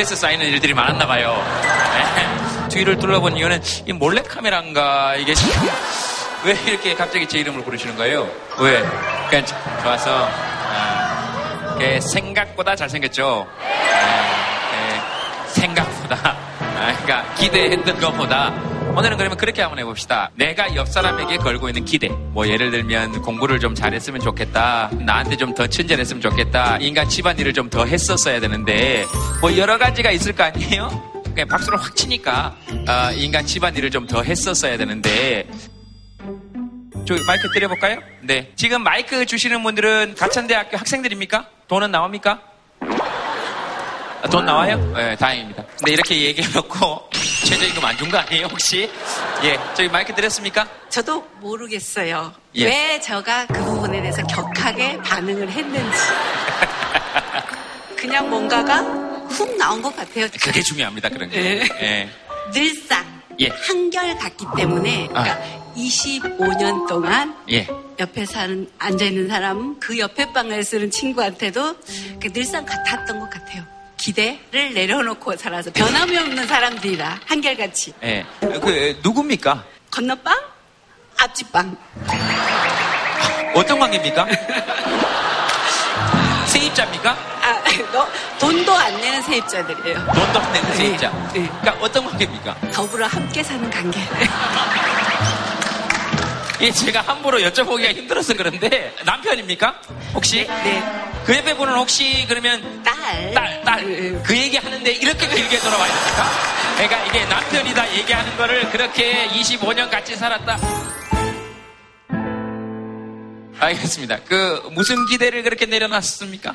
스트레스 쌓이는 일들이 많았나 봐요. 네. 뒤를 둘러본 이유는 이 몰래카메라인가 이게 왜 이렇게 갑자기 제 이름을 부르시는 거예요? 왜? 그냥 좋아서 아, 생각보다 잘생겼죠. 네, 생각보다 아, 그러니까 기대했던 것보다 오늘은 그러면 그렇게 한번 해봅시다. 내가 옆 사람에게 걸고 있는 기대. 뭐 예를 들면 공부를 좀 잘했으면 좋겠다. 나한테 좀 더 친절했으면 좋겠다. 인간 집안일을 좀 더 했었어야 되는데 뭐 여러 가지가 있을 거 아니에요? 그냥 박수를 확 치니까 어, 인간 집안일을 좀 더 했었어야 되는데 저기 마이크 드려볼까요? 네. 지금 마이크 주시는 분들은 가천대학교 학생들입니까? 돈은 나옵니까? 아, 돈 나와요? 네, 다행입니다. 근데 이렇게 얘기해놓고 최저임금 안준거 아니에요, 혹시? 예, 저기 마이크 드렸습니까? 저도 모르겠어요. 예. 왜 제가 그 부분에 대해서 격하게 반응을 했는지. 그냥 뭔가가 훅 나온 것 같아요. 그게 중요합니다, 그런 게. 예. 예. 늘상 예. 한결 같기 때문에 그러니까 25년 동안 예. 옆에 사는 앉아 있는 사람은 그 옆에 방을 쓰는 친구한테도 그 늘상 같았던 것 같아요. 기대를 내려놓고 살아서 변함이 없는 사람들이라 한결같이 예. 그, 누굽니까? 건너방 앞집방 어떤 관계입니까? 세입자입니까? 아, 너, 돈도 안 내는 세입자들이에요. 돈도 안 내는 세입자. 네, 네. 그러니까 어떤 관계입니까? 더불어 함께 사는 관계. 예, 제가 함부로 여쭤보기가 힘들어서 그런데 남편입니까? 혹시? 네. 그 옆에 분은 혹시 그러면 딸. 딸, 딸. 네. 그 얘기 하는데 이렇게 길게 돌아와야 됩니까? 그러니까 이게 남편이다 얘기하는 거를 그렇게 25년 같이 살았다. 알겠습니다. 그 무슨 기대를 그렇게 내려놨습니까?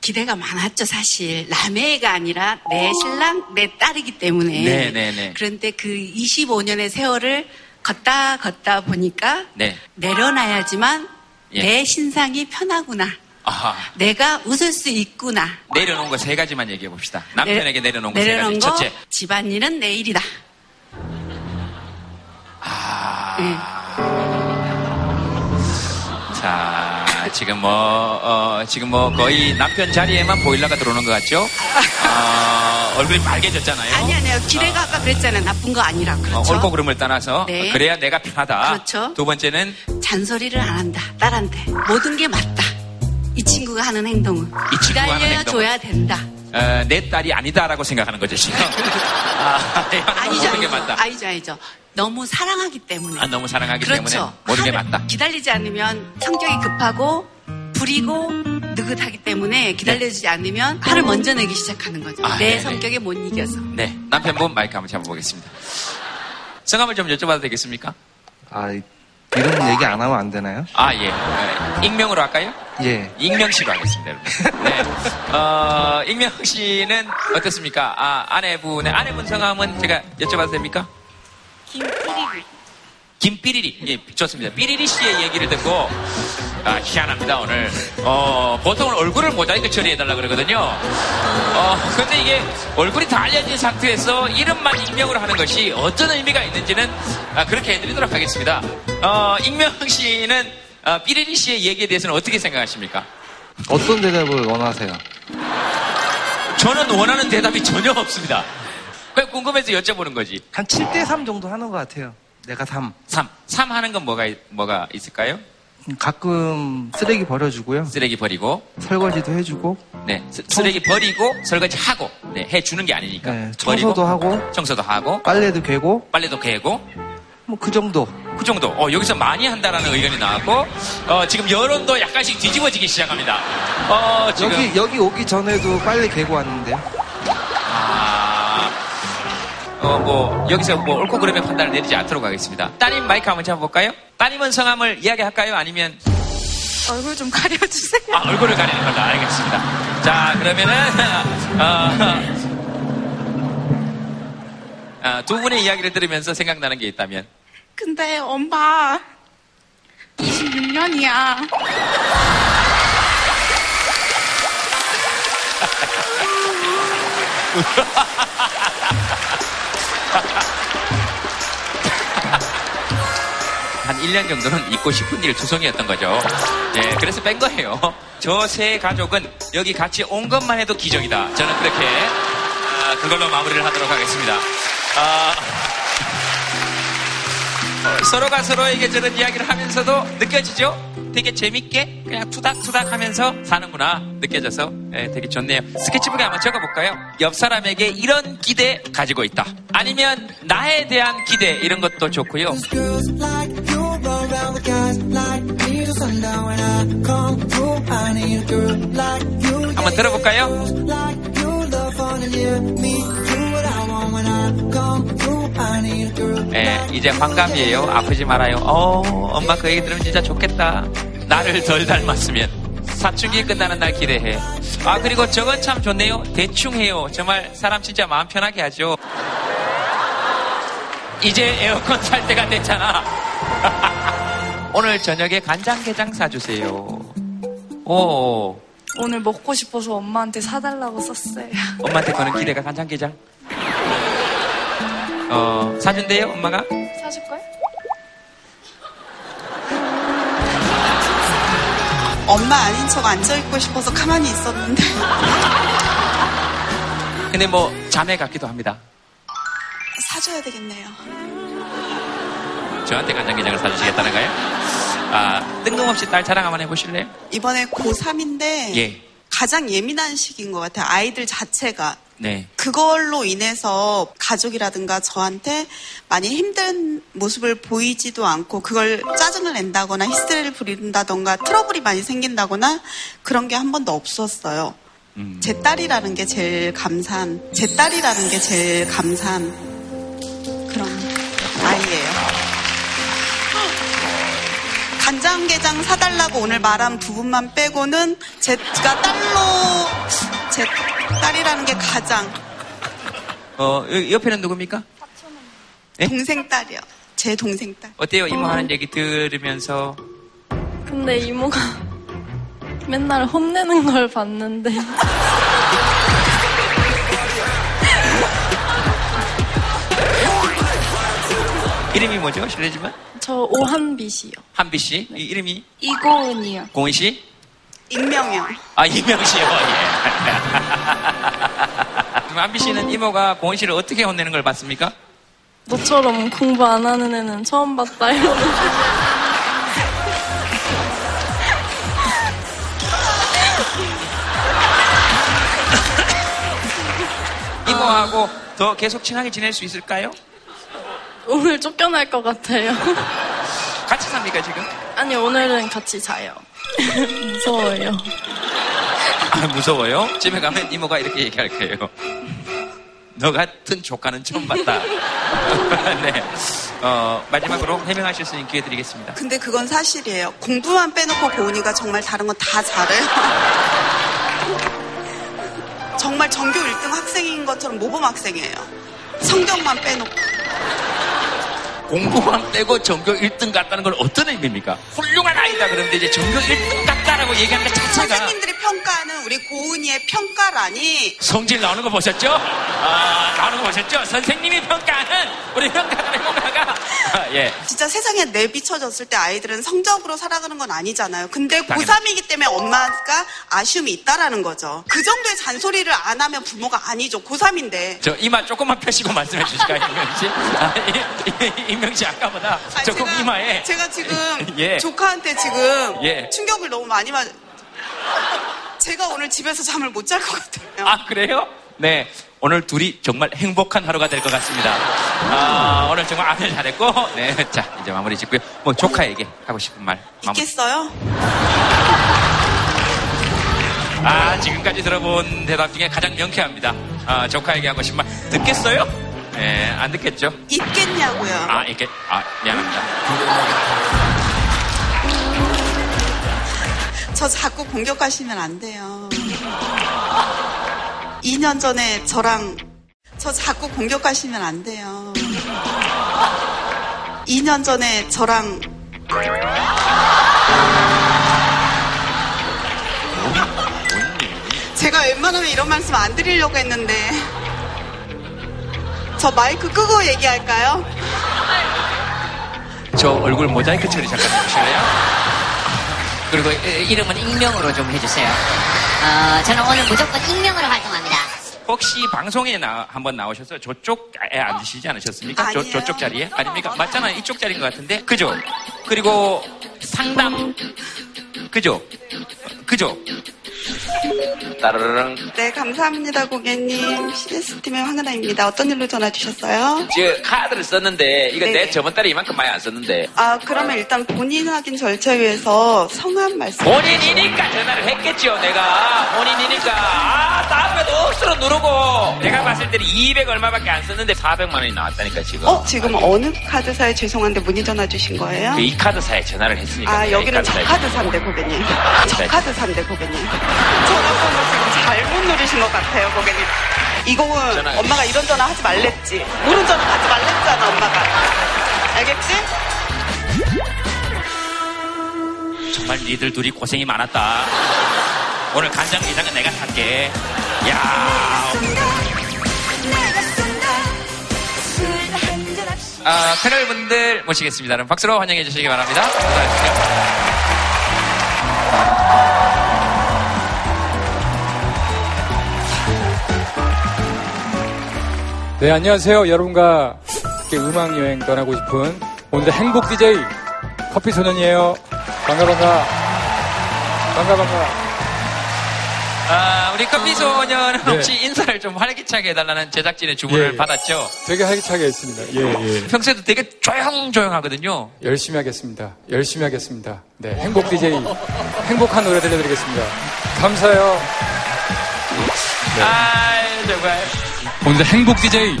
기대가 많았죠, 사실. 남의 애가 아니라 내 신랑, 내 딸이기 때문에. 네, 네, 네. 그런데 그 25년의 세월을 걷다 걷다 보니까 네. 내려놔야지만 예. 내 신상이 편하구나. 아하. 내가 웃을 수 있구나. 내려놓은 거 세 가지만 얘기해 봅시다. 남편에게 내려놓은 거 세 가지. 거 첫째. 집안일은 내 일이다. 아. 네. 자, 지금 뭐, 어, 지금 뭐 거의 남편 자리에만 보일러가 들어오는 것 같죠? 어, 얼굴이 빨개졌잖아요. 아니 아니요. 기대가 아까 그랬잖아요. 나쁜 거 아니라. 어, 그렇죠. 옳고 그름을 떠나서 네. 그래야 내가 편하다. 그렇죠. 두 번째는 잔소리를 안 한다. 딸한테. 모든 게 맞다. 이 친구가 하는 행동은. 이 친구가 하는 기다려줘야 된다. 어, 내 딸이 아니다라고 생각하는 거죠 지금. 아, 아니죠, 아니죠. 아니죠, 아니죠. 너무 사랑하기 때문에. 아, 너무 사랑하기 그렇죠. 때문에 모든 게 하루 맞다. 기다리지 않으면 성격이 급하고 부리고 느긋하기 때문에 기다려주지 않으면 화를 먼저 내기 시작하는 거죠. 아, 내 네네. 성격에 못 이겨서. 네, 남편분 마이크 한번 잡아보겠습니다. 성함을 좀 여쭤봐도 되겠습니까? 아, 이런 얘기 안 하면 안 되나요? 아, 예. 네. 익명으로 할까요? 예. 익명 씨로 하겠습니다, 여러분. 네. 어, 익명 씨는 어떻습니까? 아, 아내분의, 아내분 성함은 제가 여쭤봐도 됩니까? 김삐리리. 예, 좋습니다. 삐리리 씨의 얘기를 듣고, 아, 희한합니다, 오늘. 어, 보통은 얼굴을 모자이크 처리해달라 그러거든요. 어, 근데 이게 얼굴이 다 알려진 상태에서 이름만 익명으로 하는 것이 어떤 의미가 있는지는 아, 그렇게 해드리도록 하겠습니다. 어, 익명 씨는 어, 삐리리 씨의 얘기에 대해서는 어떻게 생각하십니까? 어떤 대답을 원하세요? 저는 원하는 대답이 전혀 없습니다. 그냥 궁금해서 여쭤보는 거지. 한 7대3 정도 하는 것 같아요. 내가 3. 3. 3 하는 건 뭐가, 뭐가 있을까요? 가끔 쓰레기 버려주고요. 쓰레기 버리고, 설거지도 해주고, 네. 쓰- 쓰레기 버리고, 설거지 하고, 네. 해주는 게 아니니까. 네, 청소도 하고, 청소도 하고, 빨래도 개고, 빨래도 개고, 뭐 그 정도. 그 정도. 어, 여기서 많이 한다라는 의견이 나왔고, 어, 지금 여론도 약간씩 뒤집어지기 시작합니다. 어, 지금. 여기, 여기 오기 전에도 빨래 개고 왔는데요. 아, 어, 뭐, 여기서 뭐, 옳고 그름의 판단을 내리지 않도록 하겠습니다. 따님 마이크 한번 잡아볼까요? 따님은 성함을 이야기할까요? 아니면, 얼굴 좀 가려주세요. 아, 얼굴을 가리는 걸로 알겠습니다. 자, 그러면은, 어, 아, 두 분의 이야기를 들으면서 생각나는 게 있다면. 근데 엄마 26년이야. 한 1년 정도는 잊고 싶은 일 투성이었던 거죠. 예, 그래서 뺀 거예요. 저 세 가족은 여기 같이 온 것만 해도 기적이다. 저는 그렇게 아, 그걸로 마무리를 하도록 하겠습니다. 아, 어, 서로가 서로에게 저런 이야기를 하면서도 느껴지죠? 되게 재밌게 그냥 투닥투닥 하면서 사는구나 느껴져서 예, 되게 좋네요. 스케치북에 한번 적어볼까요? 옆 사람에게 이런 기대 가지고 있다. 아니면 나에 대한 기대 이런 것도 좋고요. 한번 들어볼까요? 예, 이제 환갑이에요. 아프지 말아요. 어, 엄마 그 얘기 들으면 진짜 좋겠다. 나를 덜 닮았으면. 사춘기 끝나는 날 기대해. 아, 그리고 저건 참 좋네요. 대충 해요. 정말 사람 진짜 마음 편하게 하죠. 이제 에어컨 살 때가 됐잖아. 오늘 저녁에 간장게장 사주세요. 오, 오늘 먹고 싶어서 엄마한테 사달라고 썼어요. 엄마한테 거는 기대가 간장게장. 어, 사준대요, 엄마가? 사줄 거야? 엄마 아닌 척 앉아있고 싶어서 가만히 있었는데 근데 뭐 자매 같기도 합니다. 사줘야 되겠네요. 저한테 간장게장을 사주시겠다는가요? 아, 뜬금없이 딸 자랑 한번 해보실래요? 이번에 고3인데 예. 가장 예민한 시기인 것 같아요. 아이들 자체가. 네. 그걸로 인해서 가족이라든가 저한테 많이 힘든 모습을 보이지도 않고 그걸 짜증을 낸다거나 히스테리를 부린다던가 트러블이 많이 생긴다거나 그런 게 한 번도 없었어요. 음. 제 딸이라는 게 제일 감사한, 제 딸이라는 게 제일 감사한 그런 아이예요. 간장게장 사달라고 오늘 말한 부분만 빼고는 제가 딸로 제 딸이라는 게 가장 어, 여- 옆에는 누굽니까? 예? 동생 딸이요. 제 동생 딸. 어때요? 이모 하는 얘기 들으면서. 근데 이모가 맨날 혼내는 걸 봤는데 이름이 뭐죠? 실례지만. 저 오한비 씨요. 한비 씨. 이 이름이 이고은이요. 공희 씨? 익명이요. 아, 이명 씨요. 예. 그럼 한비 씨는 이모가 공희 씨를 어떻게 혼내는 걸 봤습니까? 너처럼 공부 안 하는 애는 처음 봤다 이러고 이모하고 더 계속 친하게 지낼 수 있을까요? 오늘 쫓겨날 것 같아요. 같이 삽니까, 지금? 아니 오늘은 같이 자요. 무서워요. 아, 무서워요? 집에 가면 이모가 이렇게 얘기할 거예요. 너 같은 조카는 처음 봤다. 네. 어, 마지막으로 해명하실 수 있는 기회 드리겠습니다. 근데 그건 사실이에요. 공부만 빼놓고 고은이가 정말 다른 건 다 잘해요. 정말 전교 1등 학생인 것처럼 모범 학생이에요. 성적만 빼놓고. 공부만 빼고 전교 1등 같다는 건 어떤 의미입니까? 훌륭한 아이다 그러는데 이제 전교 1등 같다라고 얘기하는 것 자체가 선생님들이 평가하는 우리 고은이의 평가라니 성질 나오는 거 보셨죠? 아, 나오는 거 보셨죠? 선생님이 평가하는 우리 평가하는 평가가 아, 예. 진짜 세상에 내비쳐졌을 때 아이들은 성적으로 살아가는 건 아니잖아요. 근데 당연히. 고3이기 때문에 엄마가 아쉬움이 있다라는 거죠. 그 정도의 잔소리를 안 하면 부모가 아니죠. 고3인데. 저 이마 조금만 펴시고 말씀해 주실까요, 임명 씨? 아, 이- 이- 씨 아까보다 아니, 조금 제가, 이마에 제가 지금 예. 조카한테 지금 예. 충격을 너무 많이 맞. 제가 오늘 집에서 잠을 못 잘 것 같아요. 아, 그래요? 네. 오늘 둘이 정말 행복한 하루가 될 것 같습니다. 아, 오늘 정말 아들 잘했고, 네. 자, 이제 마무리 짓고요. 뭐, 조카에게 하고 싶은 말. 마무리. 있겠어요? 아, 지금까지 들어본 대답 중에 가장 명쾌합니다. 아, 조카에게 하고 싶은 말. 듣겠어요? 네, 안 듣겠죠? 있겠냐고요. 아, 이게, 아, 미안합니다. 저 자꾸 공격하시면 안 돼요. 2년 전에 저랑 저 자꾸 공격하시면 안 돼요. 2년 전에 저랑 제가 웬만하면 이런 말씀 안 드리려고 했는데 저 마이크 끄고 얘기할까요? 저 얼굴 모자이크 처리 잠깐 해주실래요? 그리고 이- 이름은 익명으로 좀 해주세요. 어, 저는 오늘 무조건 익명으로 활동합니다. 혹시 방송에 나, 한번 나오셔서 저쪽에 앉으시지 않으셨습니까? 저, 아니에요. 저쪽 자리에? 아닙니까? 맞잖아요. 이쪽 자리인 것 같은데. 그죠? 그리고 상담. 그죠? 그죠? 따르릉. 네, 감사합니다, 고객님. CS팀의 황은아입니다. 어떤 일로 전화 주셨어요? 저 카드를 썼는데, 이거 네. 내 저번 달에 이만큼 많이 안 썼는데. 아, 그러면 일단 본인 확인 절차 위해서 성함 말씀. 본인이니까 전화를 했겠죠, 내가. 본인이니까. 아, 다음에도 억수로 누르고. 내가 봤을 때는 200 얼마밖에 안 썼는데 400만 원이 나왔다니까, 지금. 어, 지금 어느 카드사에 죄송한데 문의 전화 주신 거예요? 그이 카드사에 전화를 했으니까. 아, 여기는 저 카드사인데, 고객님. 저 카드사인데, 고객님. 전화번호 지금 잘못 누르신 것 같아요, 고객님. 이거는 전화- 엄마가 이런 전화 하지 말랬지. 모른 전화 하지 말랬잖아, 엄마가. 알겠지? 정말 니들 둘이 고생이 많았다. 오늘 간장 게장은 내가 살게. 야. 아, 패널 분들 모시겠습니다. 그럼 박수로 환영해 주시기 바랍니다. 감사합니다. 네, 안녕하세요. 여러분과 함께 음악 여행 떠나고 싶은 오늘의 행복 DJ 커피 소년이에요. 반가 반가. 반가 반가. 아, 우리 커피 소년은 네. 혹시 인사를 좀 활기차게 해달라는 제작진의 주문을 예. 받았죠? 되게 활기차게 했습니다. 예, 예. 평소에도 되게 조용조용하거든요. 열심히 하겠습니다. 열심히 하겠습니다. 네, 행복 DJ. 행복한 노래 들려드리겠습니다. 감사해요. 네. 아, 정말. 오늘의 행복 DJ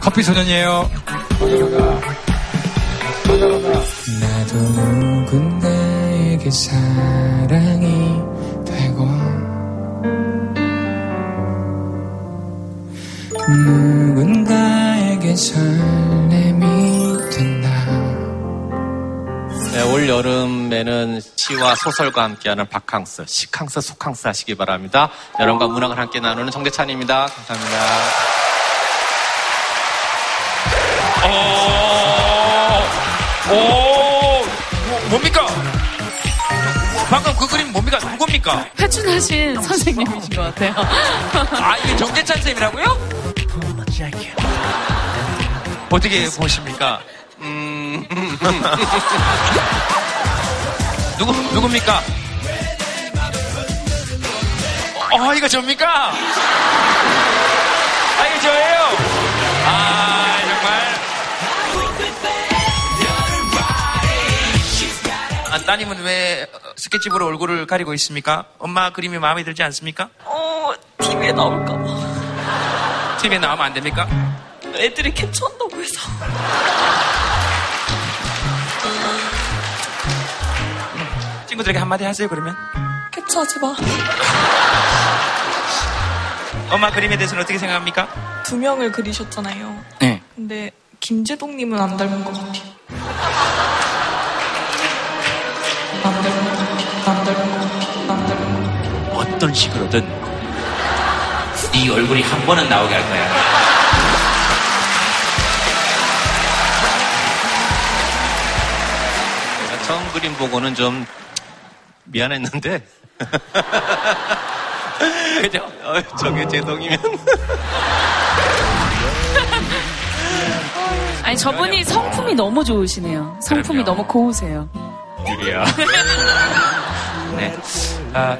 커피 소년이에요. 나도 누군가에게 사랑이 되고 누군가에게 설렘 네, 올 여름에는 시와 소설과 함께하는 바캉스, 시캉스, 소캉스 하시기 바랍니다. 여러분과 문학을 함께 나누는 정대찬입니다. 감사합니다. 오, 오, 뭐, 뭡니까? 방금 그 그림 뭡니까? 누굽니까? 회춘하신 선생님이신 것 같아요. 아, 이게 정재찬 쌤이라고요? 어떻게 보십니까? 음. 누구, 누굽니까? 어, 이거 접니까? 아, 이게 저예요? 아, 정말. 아, 따님은 왜 어, 스케치북으로 얼굴을 가리고 있습니까? 엄마 그림이 마음에 들지 않습니까? 어, TV에 나올까 봐. TV에 나오면 안 됩니까? 애들이 캡처한다고 해서. 친구들에게 한마디 하세요, 그러면. 캡처하지 마. 엄마 그림에 대해서는 어떻게 생각합니까? 두 명을 그리셨잖아요. 네. 근데 김재동님은 안 닮은 것 같아요. 안 닮은 것 같아요. 안 닮은 것 같아요. 안 닮은 것 같아요. 어떤 식으로든 네 얼굴이 한 번은 나오게 할 거야. 처음 그림 보고는 좀 미안했는데. 그죠? 어, 저게 제 동이면. 아니 저분이 성품이 너무 좋으시네요. 성품이 그럼요. 너무 고우세요. 유리야. 네. 아.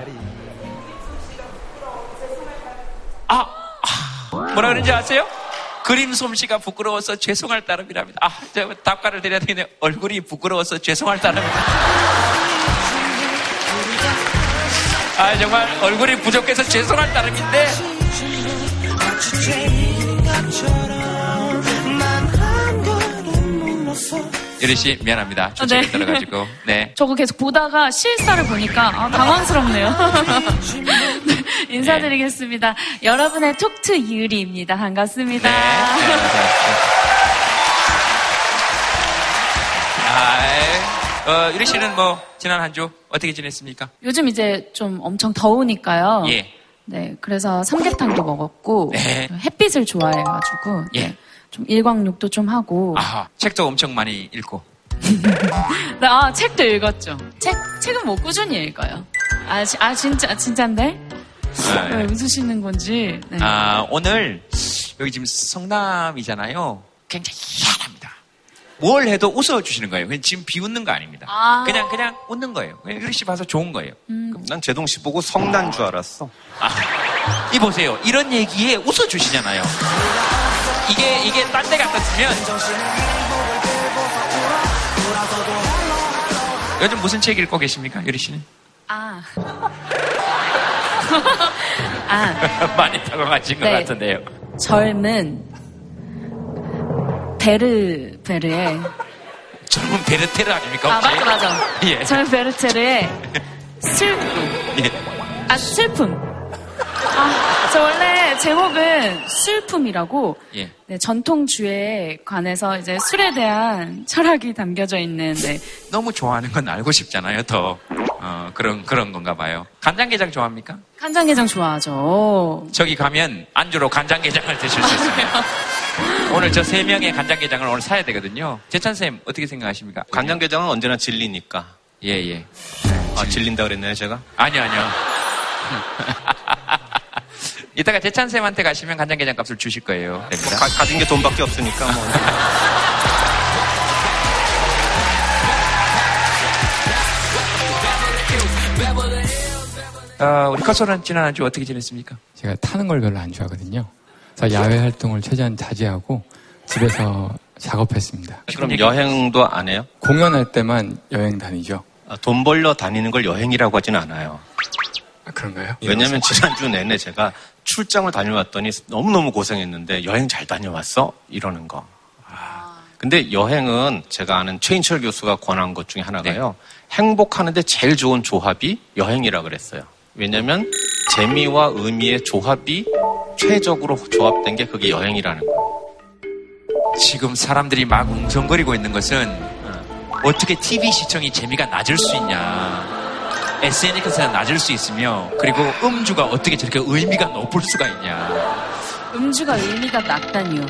아, 아, 뭐라 그런지 아세요? 그림 솜씨가 부끄러워서 죄송할 따름이랍니다. 아, 제가 답가를 드려야 되겠네요. 얼굴이 부끄러워서 죄송할 따름이다. 아, 정말 얼굴이 부족해서 죄송할 따름인데. 유리 씨, 미안합니다. 주책에 네. 들어가지고. 네. 저거 계속 보다가 실사를 보니까 아, 당황스럽네요. 네, 인사드리겠습니다. 여러분의 톡투 유리입니다. 반갑습니다. 아, 어, 유리 씨는 뭐, 지난 한 주 어떻게 지냈습니까? 요즘 이제 좀 엄청 더우니까요. 예. 네, 그래서 삼계탕도 먹었고 네. 햇빛을 좋아해가지고 예. 네, 좀 일광욕도 좀 하고 아하, 책도 엄청 많이 읽고. 네, 아, 책도 읽었죠. 책, 책은 뭐 꾸준히 읽어요. 아, 지- 아 진짜, 진짜인데? 왜 네. 웃으시는 건지. 네. 아, 오늘 여기 지금 성남이잖아요. 굉장히. 뭘 해도 웃어 주시는 거예요. 그냥 지금 비웃는 거 아닙니다. 아. 그냥, 그냥 웃는 거예요. 그냥 유리 씨 봐서 좋은 거예요. 난 제동 씨 보고 성난 줄 알았어. 이 보세요. 이런 얘기에 웃어 주시잖아요. 이게, 이게 딴 데 같았으면. 요즘 무슨 책 읽고 계십니까, 유리 씨는? 아. 아, 많이 당황하신 것 네. 같은데요. 젊은 베르, 베르의. 젊은 베르테르 아닙니까? 아? 맞아, 맞아. 예. 젊은 베르테르의 슬픔. 예. 아, 슬픔. 아, 저 원래 제목은 슬픔이라고 예. 네, 전통 주에 관해서 이제 술에 대한 철학이 담겨져 있는 네. 너무 좋아하는 건 알고 싶잖아요, 더. 어, 그런, 그런 건가 봐요. 간장게장 좋아합니까? 간장게장 좋아하죠. 저기 가면 안주로 간장게장을 드실 수 있습니다. 오늘 저 세 명의 간장게장을 오늘 사야 되거든요. 재찬 쌤, 어떻게 생각하십니까? 간장게장은 언제나 진리니까. 예, 예. 아, 질린다 그랬나요, 제가? 아니요, 아니요. 이따가 재찬 쌤한테 가시면 간장게장 값을 주실 거예요. 됩니다. 가, 가진 게 돈밖에 없으니까 뭐. 어, 우리 커서는 지난 한주 어떻게 지냈습니까? 제가 타는 걸 별로 안 좋아하거든요. 그래서 야외 활동을 최대한 자제하고 집에서 작업했습니다. 그럼 여행도 안 해요? 공연할 때만 여행 다니죠. 아, 돈 벌려 다니는 걸 여행이라고 하진 않아요. 아, 그런가요? 왜냐면 지난주 내내 제가 출장을 다녀왔더니 너무너무 고생했는데 여행 잘 다녀왔어? 이러는 거. 근데 여행은 제가 아는 최인철 교수가 권한 것 중에 하나가요. 행복하는데 제일 좋은 조합이 여행이라 그랬어요. 왜냐면 재미와 의미의 조합이 최적으로 조합된 게 그게 여행이라는 거예요. 지금 사람들이 막 웅성거리고 있는 것은 어떻게 TV 시청이 재미가 낮을 수 있냐. SNS가 낮을 수 있으며 그리고 음주가 어떻게 저렇게 의미가 높을 수가 있냐. 음주가 의미가 낮다니요.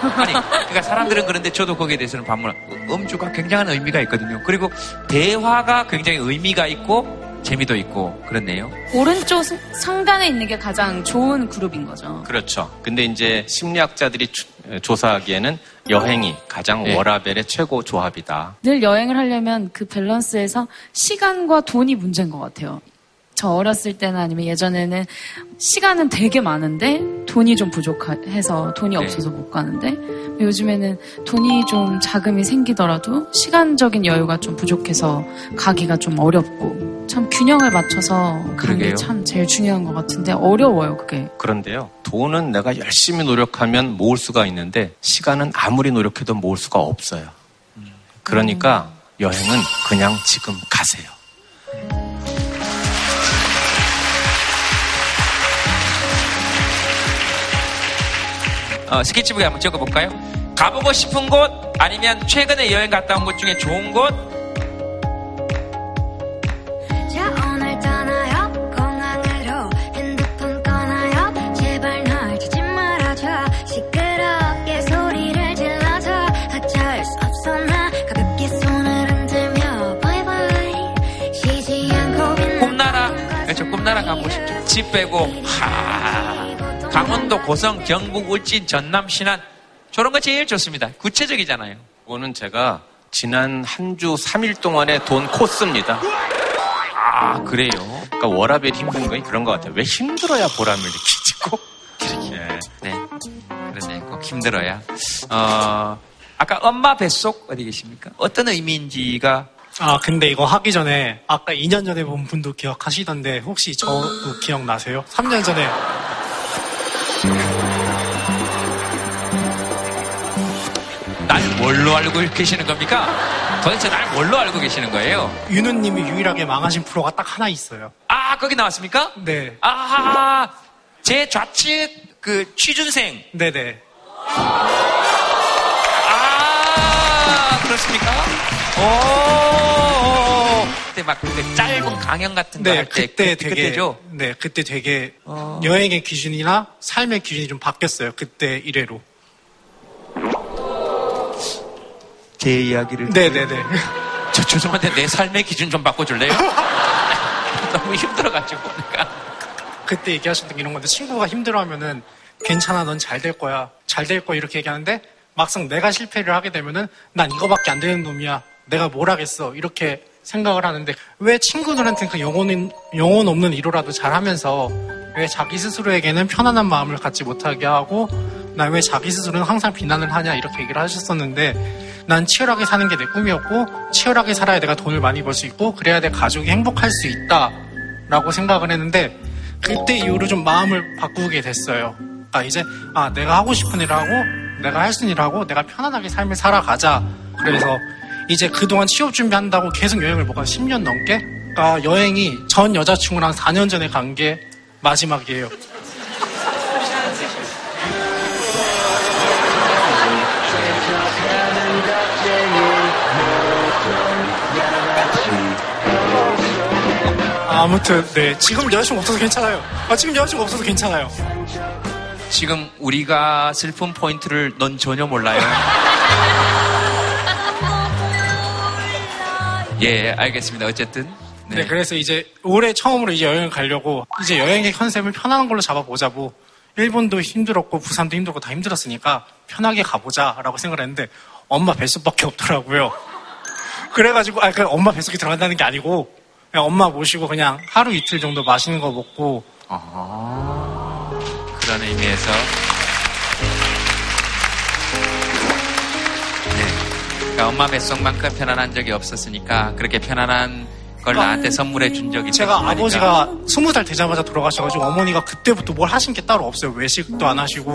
아니, 그러니까 사람들은 그런데 저도 거기에 대해서는 반문. 음주가 굉장한 의미가 있거든요. 그리고 대화가 굉장히 의미가 있고 재미도 있고 그렇네요. 오른쪽 상단에 있는 게 가장 좋은 그룹인 거죠. 그렇죠. 근데 이제 심리학자들이 주- 조사하기에는 여행이 가장 네. 워라벨의 최고 조합이다. 늘 여행을 하려면 그 밸런스에서 시간과 돈이 문제인 것 같아요. 저 어렸을 때나 아니면 예전에는 시간은 되게 많은데 돈이 좀 부족해서 돈이 네. 없어서 못 가는데 요즘에는 돈이 좀 자금이 생기더라도 시간적인 여유가 좀 부족해서 가기가 좀 어렵고 참 균형을 맞춰서 가는. 게 참 제일 중요한 것 같은데 어려워요 그게. 그런데요, 돈은 내가 열심히 노력하면 모을 수가 있는데 시간은 아무리 노력해도 모을 수가 없어요. 그러니까 여행은 그냥 지금 가세요. 어, 스케치북에 한번 적어볼까요? 가보고 싶은 곳 아니면 최근에 여행 갔다 온 곳 중에 좋은 곳? 꿈나라. 그렇죠. 꿈나라 가보고 싶죠. 집 빼고. 하 강원도 고성 경북 울진 전남 신안 저런 거 제일 좋습니다 구체적이잖아요 이거는 제가 지난 한 주 3일 동안의 돈 코스입니다. 아 그래요? 그러니까 워라벨 힘든 건 그런 것 같아요. 왜 힘들어야 보람을 느끼지 꼭? 예. 네 그러네 꼭 힘들어야 어 아까 엄마 뱃속 어디 계십니까 어떤 의미인지가 아, 근데 이거 하기 전에 아까 2년 전에 본 분도 기억하시던데 혹시 저도 기억나세요? 3년 전에 날 뭘로 알고 계시는 겁니까? 도대체 날 뭘로 알고 계시는 거예요? 윤우님이 유일하게 망하신 프로가 딱 하나 있어요. 아 거기 나왔습니까? 네. 아, 제 좌측 그 취준생. 네네. 아, 그렇습니까? 오, 그때 막 그때 짧은 강연 같은 거 네, 할때 그때 되게 그때죠. 네, 그때 되게 어. 여행의 기준이나 삶의 기준이 좀 바뀌었어요. 그때 이래로. 제 이야기를. 네네네. 저 죄송한데 내 삶의 기준 좀 바꿔줄래요? 너무 힘들어가지고 내가. 그때 얘기하셨던 게 이런 건데 친구가 힘들어하면은 괜찮아 넌 잘 될 거야 잘 될 거야 이렇게 얘기하는데 막상 내가 실패를 하게 되면은 난 이거밖에 안 되는 놈이야 내가 뭘 하겠어 이렇게 생각을 하는데 왜 친구들한테는 그 영혼, 영혼 없는 위로라도 잘하면서 왜 자기 스스로에게는 편안한 마음을 갖지 못하게 하고 난왜 자기 스스로는 항상 비난을 하냐 이렇게 얘기를 하셨었는데 난 치열하게 사는 게 내 꿈이었고 치열하게 살아야 내가 돈을 많이 벌 수 있고 그래야 내 가족이 행복할 수 있다라고 생각을 했는데 그때 이후로 좀 마음을 바꾸게 됐어요. 아 이제 아 내가 하고 싶은 일 하고 내가 할 수 있는 일 하고 내가 편안하게 삶을 살아가자. 그래서 이제 그동안 취업 준비한다고 계속 여행을 못 간 10년 넘게 아 여행이 전 여자친구랑 4년 전에 간 게 마지막이에요. 아무튼 네 지금 여자친구 없어서 괜찮아요. 아 지금 여자친구 없어서 괜찮아요. 지금 우리가 슬픈 포인트를 넌 전혀 몰라요. 예, 알겠습니다. 어쨌든. 네. 그래서 이제 올해 처음으로 이제 여행을 가려고 이제 여행의 컨셉을 편안한 걸로 잡아보자고 일본도 힘들었고 부산도 힘들고 다 힘들었으니까 편하게 가보자라고 생각을 했는데 엄마 뱃속밖에 없더라고요. 그래가지고 아, 그 엄마 뱃속에 들어간다는 게 아니고 그냥 엄마 모시고 그냥 하루 이틀 정도 맛있는 거 먹고 아, 그런 의미에서 네. 그러니까 엄마 뱃속만큼 편안한 적이 없었으니까 그렇게 편안한 걸 나한테 선물해 준 적이 제가 있으니까. 아버지가 스무 살 되자마자 돌아가셔가지고 어머니가 그때부터 뭘 하신 게 따로 없어요. 외식도 안 하시고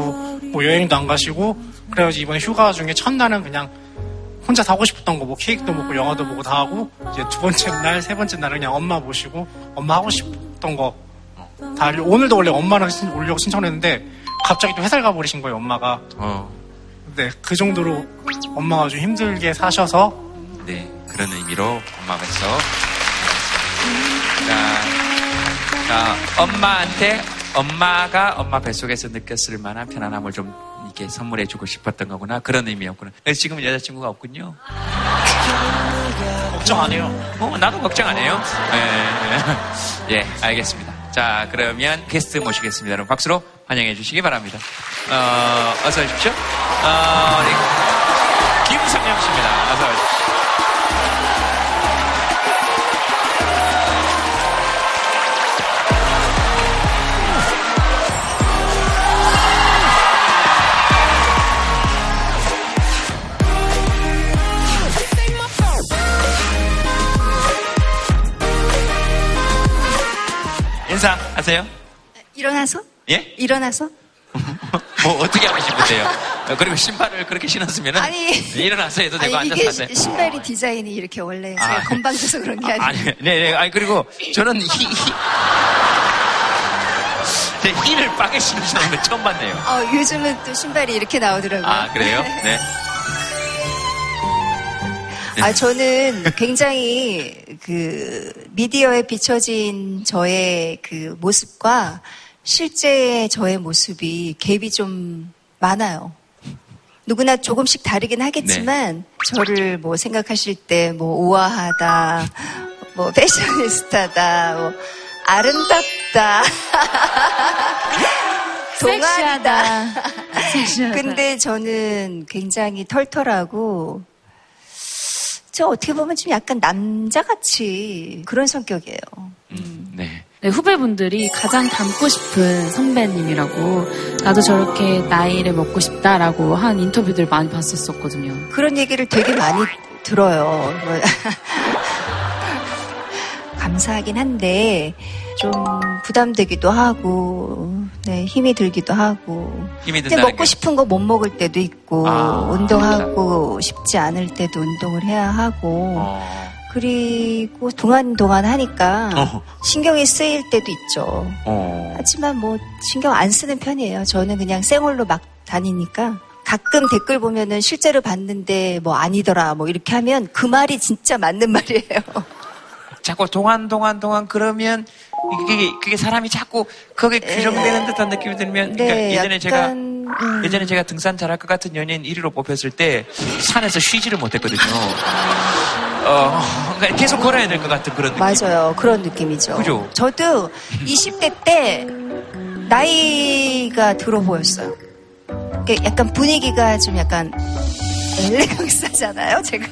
뭐 여행도 안 가시고 그래가지고 이번에 휴가 중에 첫날은 그냥 혼자 사고 싶었던 거 뭐 케이크도 먹고 영화도 보고 다 하고 이제 두 번째 날, 세 번째 날은 그냥 엄마 모시고 엄마 하고 싶었던 거 다 하려고 오늘도 원래 엄마랑 신- 오려고 신청했는데 갑자기 또 회사를 가버리신 거예요 엄마가 어, 네, 그 정도로 엄마가 좀 힘들게 사셔서 네 그런 의미로 엄마 뱃속. 자, 자, 엄마한테 엄마가 엄마 뱃속에서 느꼈을 만한 편안함을 좀 이렇게 선물해 주고 싶었던 거구나. 그런 의미였구나. 지금은 여자친구가 없군요. 걱정 안 해요. 어, 나도 걱정 안 해요. 예, 예, 알겠습니다. 자, 그러면 게스트 모시겠습니다. 여러분 박수로 환영해 주시기 바랍니다. 어, 어서 오십시오. 어, 네. 김성영 씨입니다. 어서 오십시오. 인사하세요. 일어나서? 예? 일어나서? 뭐 어떻게 하고 싶으세요? 어, 그리고 신발을 그렇게 신었으면 아니. 일어나서 해도 되고 아니, 앉아서 하세요. 시- 신발이 디자인이 이렇게 원래 아. 제가 건방져서 그런 게 아니에요. 아니, 네, 네. 아니, 그리고 저는 히, 히, 제 힐을 빠게 신으시는 거 처음 봤네요. 어, 요즘은 또 신발이 이렇게 나오더라고요. 아, 그래요? 네. 아, 저는 굉장히 그 미디어에 비춰진 저의 그 모습과 실제 저의 모습이 갭이 좀 많아요. 누구나 조금씩 다르긴 하겠지만 저를 뭐 생각하실 때 뭐 우아하다, 뭐 패셔니스타다, 뭐 아름답다, 동안이다. 섹시하다. 근데 저는 굉장히 털털하고 저 어떻게 보면 좀 약간 남자같이 그런 성격이에요. 네. 네, 후배분들이 가장 닮고 싶은 선배님이라고 나도 저렇게 나이를 먹고 싶다라고 한 인터뷰들 많이 봤었었거든요. 그런 얘기를 되게 많이 들어요. 뭐 감사하긴 한데 좀 부담되기도 하고 네, 힘이 들기도 하고 힘이 근데 먹고 게. 싶은 거 못 먹을 때도 있고 아, 운동하고 싶지 않을 때도 운동을 해야 하고 어, 그리고 동안동안 하니까 어. 신경이 쓰일 때도 있죠. 어. 하지만 뭐 신경 안 쓰는 편이에요. 저는 그냥 생얼로 막 다니니까 가끔 댓글 보면은 실제로 봤는데 뭐 아니더라 뭐 이렇게 하면 그 말이 진짜 맞는 말이에요. 자꾸 동안, 동안, 동안 그러면 그게, 그게 사람이 자꾸 거기에 규정되는 듯한 느낌이 들면 그러니까 네, 예전에 제가 음. 예전에 제가 등산 잘할 것 같은 연예인 1위로 뽑혔을 때 산에서 쉬지를 못했거든요. 어, 그러니까 계속 걸어야 될 것 같은 그런 느낌. 맞아요. 그런 느낌이죠. 그죠? 저도 20대 때 나이가 들어 보였어요. 그러니까 약간 분위기가 좀 약간 엘레강스잖아요, 제가.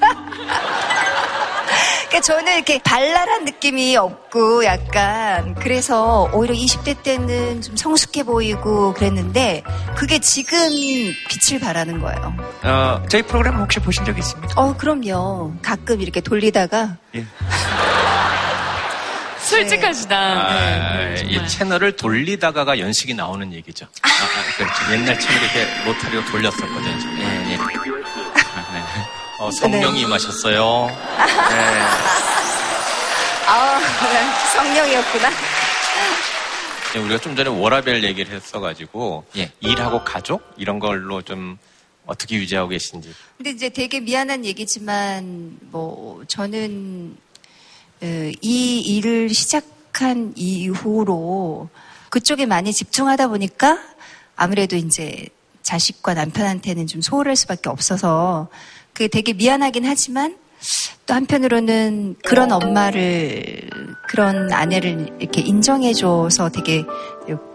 그러니까 저는 이렇게 발랄한 느낌이 없고 약간 그래서 오히려 20대 때는 좀 성숙해 보이고 그랬는데 그게 지금 빛을 발하는 거예요. 어, 저희 프로그램 혹시 보신 적 있습니까? 어, 그럼요. 가끔 이렇게 돌리다가 예. 솔직하시다. 아, 이 채널을 돌리다가가 연식이 나오는 얘기죠. 아, 아, 그렇죠. 옛날 채널 이렇게 로타리로 돌렸었거든요. 예, 예. 어, 성령이 임하셨어요. 네. 아, 성령이었구나. 예, 우리가 좀 전에 워라벨 얘기를 했어가지고 예. 일하고 가족 이런 걸로 좀 어떻게 유지하고 계신지. 근데 이제 되게 미안한 얘기지만 뭐 저는 어, 이 일을 시작한 이후로 그쪽에 많이 집중하다 보니까 아무래도 이제 자식과 남편한테는 좀 소홀할 수밖에 없어서 그게 되게 미안하긴 하지만 또 한편으로는 그런 엄마를 그런 아내를 이렇게 인정해줘서 되게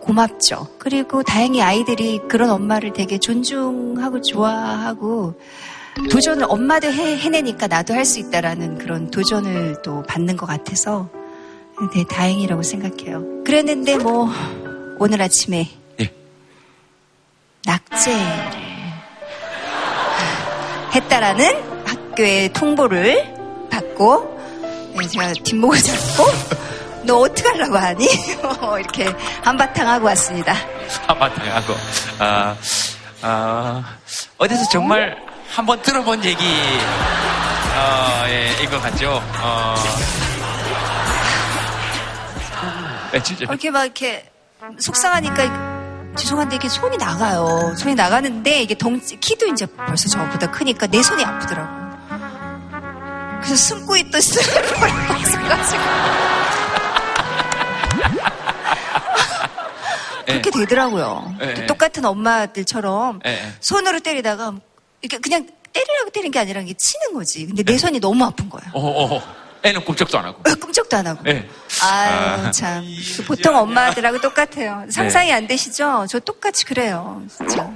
고맙죠. 그리고 다행히 아이들이 그런 엄마를 되게 존중하고 좋아하고 도전을 엄마도 해, 해내니까 나도 할 수 있다라는 그런 도전을 또 받는 것 같아서 되게 다행이라고 생각해요. 그랬는데 뭐 오늘 아침에 예. 낙제 했다라는 학교의 통보를 받고 네, 제가 뒷목을 잡고 너 어떻게 하려고 하니? 이렇게 한바탕 하고 왔습니다. 한바탕 하고 아, 아, 어디서 정말 한번 들어본 얘기 어, 예, 인것 같죠. 어. 네. 이렇게 막 이렇게 속상하니까 죄송한데 이렇게 손이 나가요. 손이 나가는데 이게 덩치 키도 이제 벌써 저보다 크니까 내 손이 아프더라고. 그래서 숨고 있던 스트레스를 벗어가지고 그렇게 되더라고요. 예, 또 예. 똑같은 엄마들처럼 예, 예. 손으로 때리다가 이렇게 그냥 때리려고 때린 게 아니라 이게 치는 거지. 근데 내 손이 너무 아픈 거야. 어, 어, 애는 꿈쩍도 안 하고. 끔찍도 안 하고. 예. 아유, 아. 참. 그 보통 엄마들하고 똑같아요. 상상이 안 되시죠? 저 똑같이 그래요. 진짜.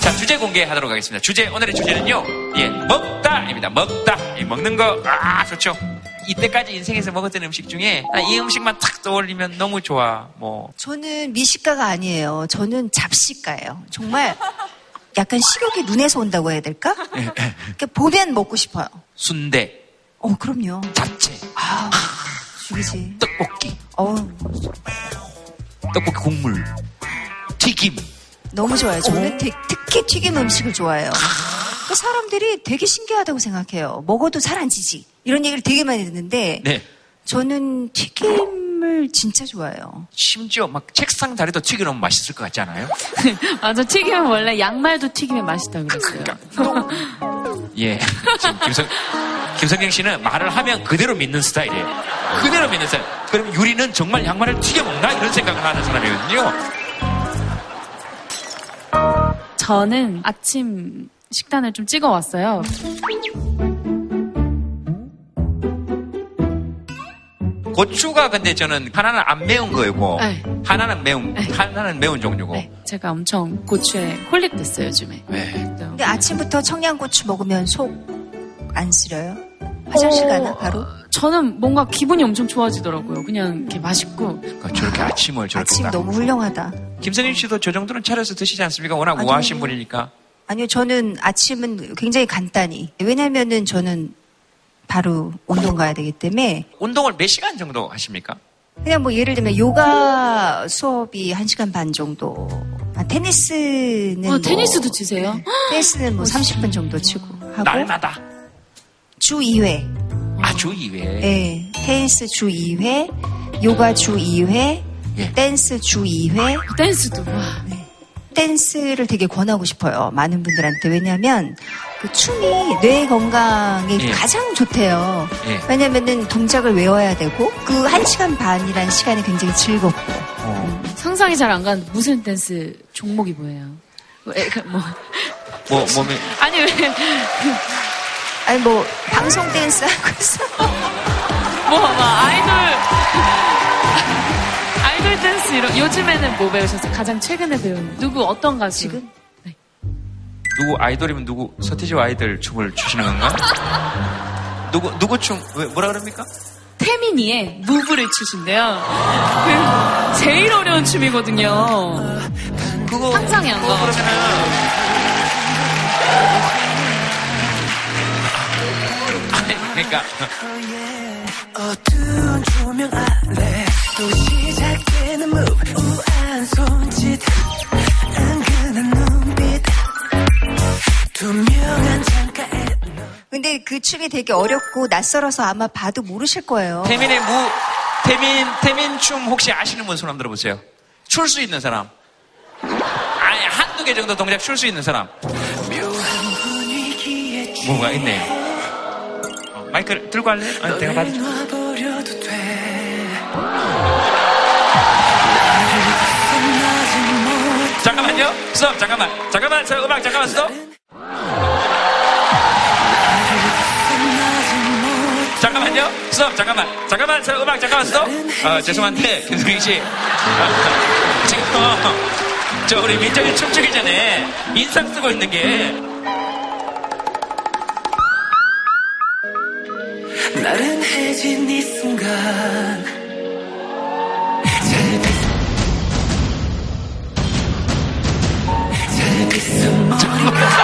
자, 주제 공개하도록 하겠습니다. 주제, 오늘의 주제는요, 예, 먹다입니다. 먹다. 예, 먹는 거, 아, 좋죠. 이때까지 인생에서 먹었던 음식 중에, 아, 이 음식만 탁 떠올리면 너무 좋아. 뭐, 저는 미식가가 아니에요. 저는 잡식가예요. 정말 약간 식욕이 눈에서 온다고 해야 될까? 그러니까 보면 먹고 싶어요. 순대, 어, 그럼요. 잡채, 아, 죽이지. 떡볶이, 어, 떡볶이 국물, 튀김. 너무 좋아요. 저는 되- 특히 튀김 음식을 좋아해요. 그 사람들이 되게 신기하다고 생각해요. 먹어도 살 안 찌지. 이런 얘기를 되게 많이 듣는데 네. 저는 튀김을 진짜 좋아해요. 심지어 막 책상 자리도 튀겨놓으면 맛있을 것 같지 않아요? 맞아, 튀기면 원래 양말도 튀기면 맛있다 그랬어요. 예. 지금 김성, 김성경 씨는 말을 하면 그대로 믿는 스타일이에요. 그대로 믿는 스타일. 그럼 유리는 정말 양말을 튀겨 먹나? 이런 생각을 하는 사람이거든요. 저는 아침 식단을 좀 찍어 왔어요. 고추가 근데 저는 하나는 안 매운 거고 네. 하나는 매운 하나는 매운 종류고. 제가 엄청 고추에 홀릭됐어요, 요즘에. 네. 근데 아침부터 청양고추 먹으면 속 안 쓰려요? 화장실 가나 바로? 저는 뭔가 기분이 엄청 좋아지더라고요. 그냥 이렇게 맛있고. 그러니까 저렇게 아침을 저렇게 아침 딱. 너무 훌륭하다. 김성인 씨도 저 정도는 차려서 드시지 않습니까? 워낙 아니요. 우아하신 분이니까. 아니요, 저는 아침은 굉장히 간단히. 왜냐면은 저는 바로 운동 가야 되기 때문에 운동을 몇 시간 정도 하십니까? 그냥 뭐 예를 들면 요가 수업이 1시간 반 정도. 아, 테니스는 아, 뭐- 테니스도 치세요? 테니스는 뭐 30분 정도 치고 하고 날마다. 주 2회. 아 주 2회. 네, 테니스 주 2회, 요가 주 2회, 예. 댄스 주 2회. 댄스도 와. 댄스를 되게 권하고 싶어요. 많은 분들한테. 왜냐하면 그 춤이 뇌 건강에 예. 가장 좋대요. 예. 왜냐면은 동작을 외워야 되고 그 한 시간 반이라는 시간이 굉장히 즐겁고. 상상이 잘안 가는데 무슨 댄스 종목이 뭐예요? 왜, 그, 뭐. 뭐, 몸에. 아니, 왜. 아니 뭐 방송 댄스 하고 있어. 뭐, 막, 아이돌. 아이돌 댄스 이런. 요즘에는 뭐 배우셨어요? 가장 최근에 배운. 누구, 어떤 가수? 지금? 누구 아이돌이면 누구 서태지와 아이들 춤을 추시는 건가? 누구 누구 춤 왜, 뭐라 그럽니까? 태민이의 무브를 추신대요. 그 제일 어려운 춤이거든요. 그거 상상이 안 가. 그러니까 어두운 조명 아래 또 시작되는 move 우아한 손짓 은근한 눈빛 투명한 창가에 근데 그 춤이 되게 어렵고 낯설어서 아마 봐도 모르실 거예요. 태민의 무 태민 태민 춤 혹시 아시는 분 손 한번 들어보세요. 출 수 있는 사람. 아니 한두 개 정도 동작 출 수 있는 사람. 뭐가 있네요. 어, 마이크를 들고 할래? 아, 내가 받을. 놔 잠깐만요. 스톱. 잠깐만. 잠깐만. 저 음악 잠깐만 스톱. 잠깐만요. 스톱. 잠깐만. 잠깐만. 저 음악 잠깐만 스톱. 아, 죄송한데 김승희 씨. 아, 지금 어, 저 우리 민정이 춤추기 전에 인상 쓰고 있는 게 나른해진 이 순간 잘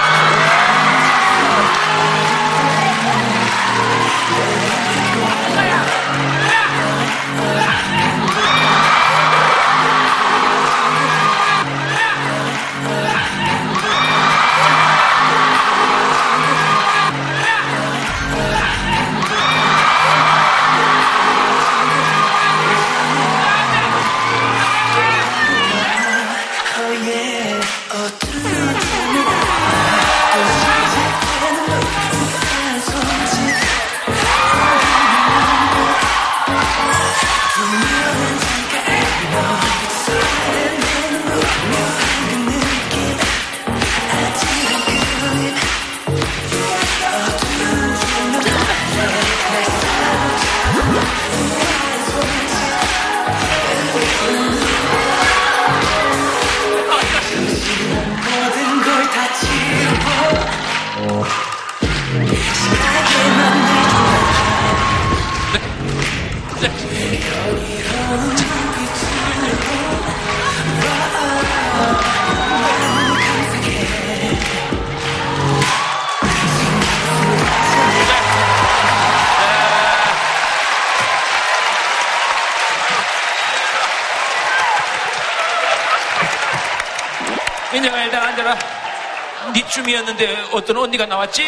네 춤이었는데 어떤 언니가 나왔지?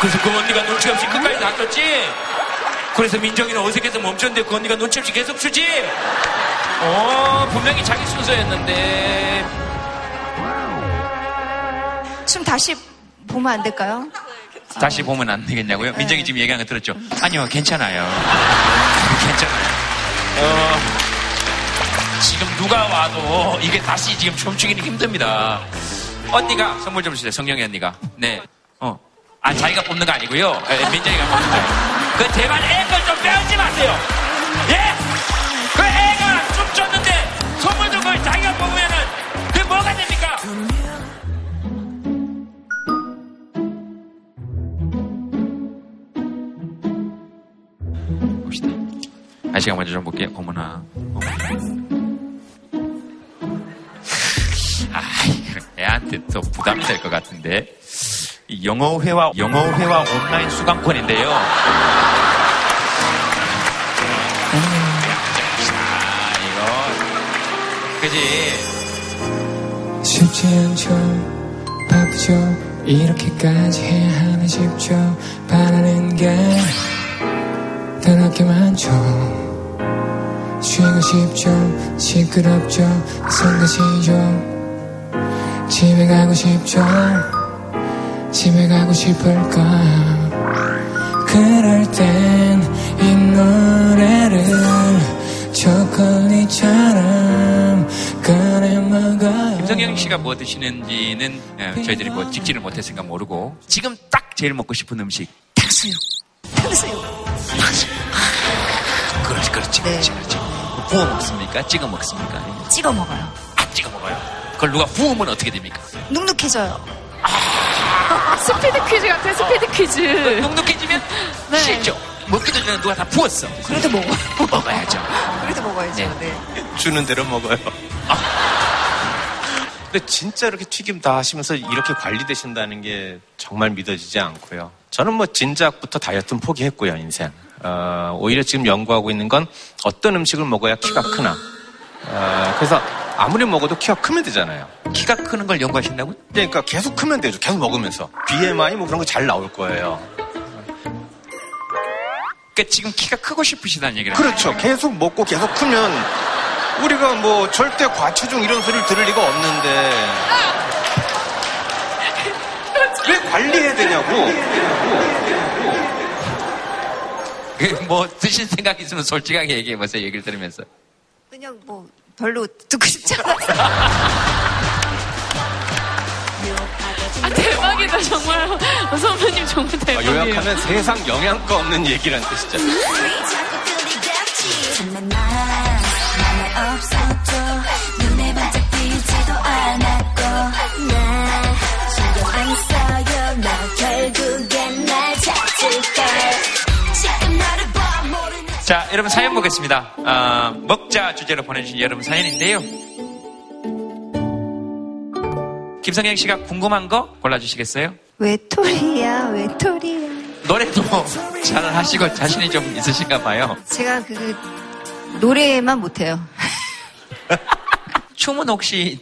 그래서 그 언니가 눈치 없이 끝까지 놔뒀지? 그래서 민정이는 어색해서 멈췄는데 그 언니가 눈치 없이 계속 추지? 어, 분명히 자기 순서였는데. 춤 다시 보면 안 될까요? 다시 보면 안 되겠냐고요? 민정이 지금 얘기한 거 들었죠? 아니요, 괜찮아요. 괜찮아요. 어, 지금 누가 와도 이게 다시 지금 춤추기는 힘듭니다. 언니가 선물 좀 주세요. 성경이 언니가. 네. 어. 아, 자기가 뽑는 거 아니고요. 예, 민정이가 뽑는 거예요. 그 제발 애걸 좀 빼앗지 마세요. 예? 그 애가 춤췄는데 선물 준걸 자기가 뽑으면은 그게 뭐가 됩니까? 봅시다. 아시가 먼저 좀 볼게요. 어머나. 어머나. 애한테 또 부담이 될것 같은데. 이 영어회화, 영어회화 온라인 수강권인데요. 아, 이거. 그지? 쉽지 않죠 바쁘죠 이렇게까지 해야 하나 싶죠 바라는 게 단하게 많죠 쉬고 싶죠 시끄럽죠 성가시죠 집에 가고 싶죠 집에 가고 싶을까 그럴 땐 이 노래를 초콜릿처럼 꺼내 먹어요 김성경 씨가 뭐 드시는지는 예, 저희들이 뭐 찍지를 못했으니까 모르고 지금 딱 제일 먹고 싶은 음식 탕수육. 탕수육. 탕수육. 아, 그렇지, 그렇지, 그렇지, 그렇지. 구워 먹습니까? 찍어 먹습니까? 찍어 먹어요. 아, 찍어 먹어요. 그걸 누가 구우면 어떻게 됩니까? 눅눅해져요. 스피드 퀴즈 같아, 스피드 퀴즈. 눅눅해지면 싫죠. 먹기도 전에 누가 다 부었어. 그래도 먹어. 먹어야죠. 그래도 먹어야죠. 네. 네. 주는 대로 먹어요. 근데 진짜 이렇게 튀김 다 하시면서 이렇게 관리되신다는 게 정말 믿어지지 않고요. 저는 뭐 진작부터 다이어트는 포기했고요, 인생. 어, 오히려 지금 연구하고 있는 건 어떤 음식을 먹어야 키가 크나. 어, 그래서 아무리 먹어도 키가 크면 되잖아요. 키가 크는 걸 연구하신다고요? 그러니까 계속 크면 되죠. 계속 먹으면서. BMI 뭐 그런 거 잘 나올 거예요. 그러니까 지금 키가 크고 싶으시다는 얘기를 그렇죠. 계속 먹고 계속 크면 우리가 뭐 절대 과체중 이런 소리를 들을 리가 없는데 왜 관리해야 되냐고. 그뭐 드신 생각 있으면 솔직하게 얘기해 보세요. 얘기를 들으면서. 그냥 뭐 별로 듣고 싶지 않아요. 아, 대박이다, 정말. 선배님 정말 아, 대박이에요. 요약하면 세상 영양가 없는 얘기란 뜻이죠. 자, 여러분 사연 보겠습니다. 아, 먹자 주제로 보내주신 여러분 사연인데요. 김성경 씨가 궁금한 거 골라주시겠어요? 외톨이야, 외톨이야. 노래도 잘 하시고 자신이 좀 있으신가 봐요. 제가 그 노래만 못해요. 춤은 혹시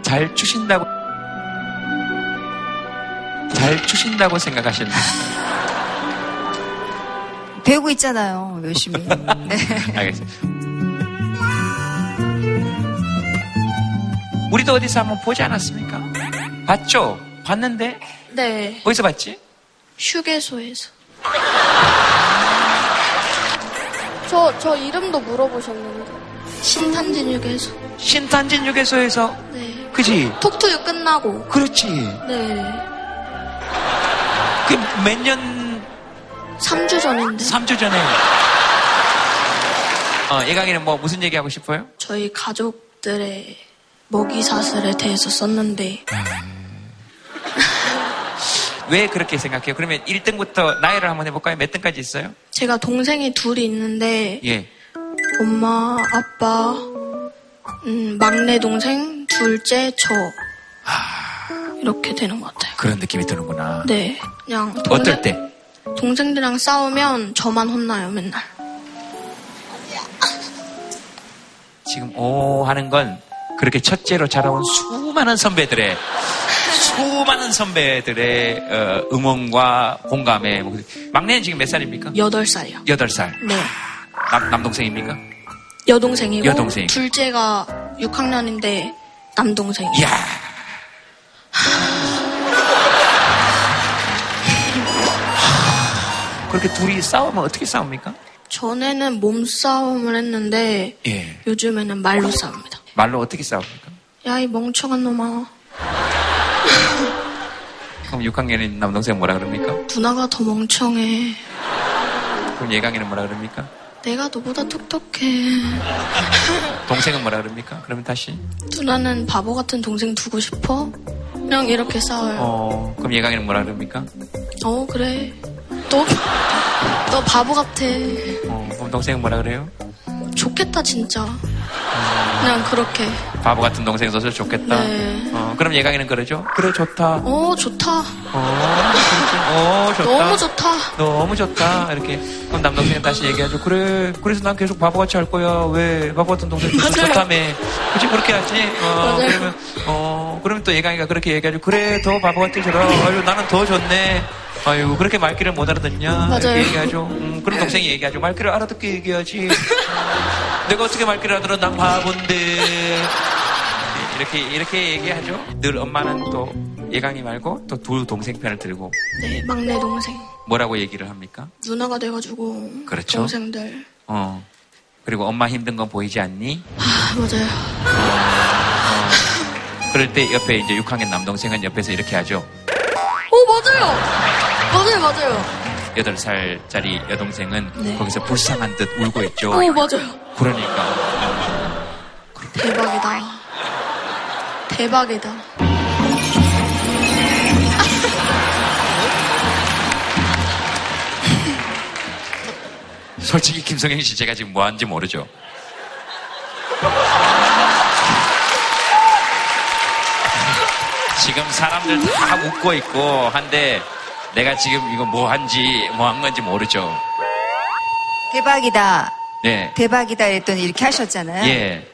잘 추신다고 잘 추신다고 생각하시나요? 배우고 있잖아요, 열심히. 네. 알겠습니다. 우리도 어디서 한번 보지 않았습니까? 봤죠? 봤는데 네. 어디서 봤지? 휴게소에서. 저, 저 이름도 물어보셨는데. 신탄진 휴게소. 신탄진 휴게소에서 네. 그지? 톡투유 끝나고. 그렇지. 네. 그 몇 년? 3주 전인데. 3주 전에. 어, 예강이는 뭐 무슨 얘기하고 싶어요? 저희 가족들의 먹이 사슬에 대해서 썼는데. 왜 그렇게 생각해요? 그러면 1등부터 나이를 한번 해볼까요? 몇 등까지 있어요? 제가 동생이 둘이 있는데. 예. 엄마, 아빠, 음, 막내 동생, 둘째, 저. 이렇게 되는 것 같아요. 그런 느낌이 드는구나. 네. 그냥 어떨 때? 동생들이랑 싸우면 저만 혼나요, 맨날. 지금 오 하는 건 그렇게 첫째로 자라온 수많은 선배들의 수많은 선배들의 어, 응원과 공감에 뭐 막내는 지금 몇 살입니까? 여덟 살이요. 여덟 살. 네. 남, 남동생입니까? 여동생이고. 여동생. 둘째가 6학년인데 남동생이요. 이야. 그렇게 둘이 싸우면 어떻게 싸웁니까? 전에는 몸싸움을 했는데 예. 요즘에는 말로 싸웁니다. 말로 어떻게 싸웁니까? 야, 이 멍청한 놈아. 그럼 6학년인 남동생 뭐라 그럽니까? 누나가 더 멍청해. 그럼 예강이는 뭐라 그럽니까? 내가 너보다 똑똑해. 동생은 뭐라 그럽니까? 그러면 다시. 누나는 바보 같은 동생 두고 싶어? 그냥 이렇게 싸워요. 어, 그럼 예강이는 뭐라 그럽니까? 어, 그래. 너, 너 바보 같아. 어, 그럼 동생은 뭐라 그래요? 좋겠다, 진짜. 그냥 그렇게. 바보 같은 동생 있어서 좋겠다. 네. 어, 그럼 예강이는 그러죠? 그래, 좋다. 어, 좋다. 어, 그렇지. 어, 좋다. 너무 좋다. 너무 좋다. 이렇게. 그럼 남동생은 다시 얘기하죠. 그래, 그래서 난 계속 바보같이 할 거야. 왜? 바보 같은 동생 있어서 맞아요. 좋다며. 그치, 그렇게 하지? 어, 맞아요. 그러면, 어, 그러면 또 예강이가 그렇게 얘기하죠. 그래, 더 바보 같이 저라. 아유, 나는 더 좋네. 아유, 그렇게 말귀를 못 알아듣냐? 맞아요. 이렇게 얘기하죠. 음, 그럼 동생이 얘기하죠. 말귀를 알아듣게 얘기하지. 내가 어떻게 말귀를 알아들어? 난 바본데. 이렇게 이렇게 얘기하죠. 늘 엄마는 또 예강이 말고 또 두 동생 편을 들고 네, 막내 동생. 뭐라고 얘기를 합니까? 누나가 돼가지고. 그렇죠. 동생들. 어. 그리고 엄마 힘든 건 보이지 않니? 아, 맞아요. 그럴 때 옆에 이제 6학년 남동생은 옆에서 이렇게 하죠. 오, 맞아요! 맞아요, 맞아요. 8살짜리 여동생은 네. 거기서 불쌍한 듯 울고 있죠. 오, 맞아요. 그러니까. 대박이다. 대박이다. 솔직히 김성현 씨 제가 지금 뭐 하는지 모르죠. 지금 사람들 다 웃고 있고 한데 내가 지금 이거 뭐 한지 뭐 한 건지 모르죠. 대박이다. 네. 대박이다 했더니 이렇게 하셨잖아요. 예.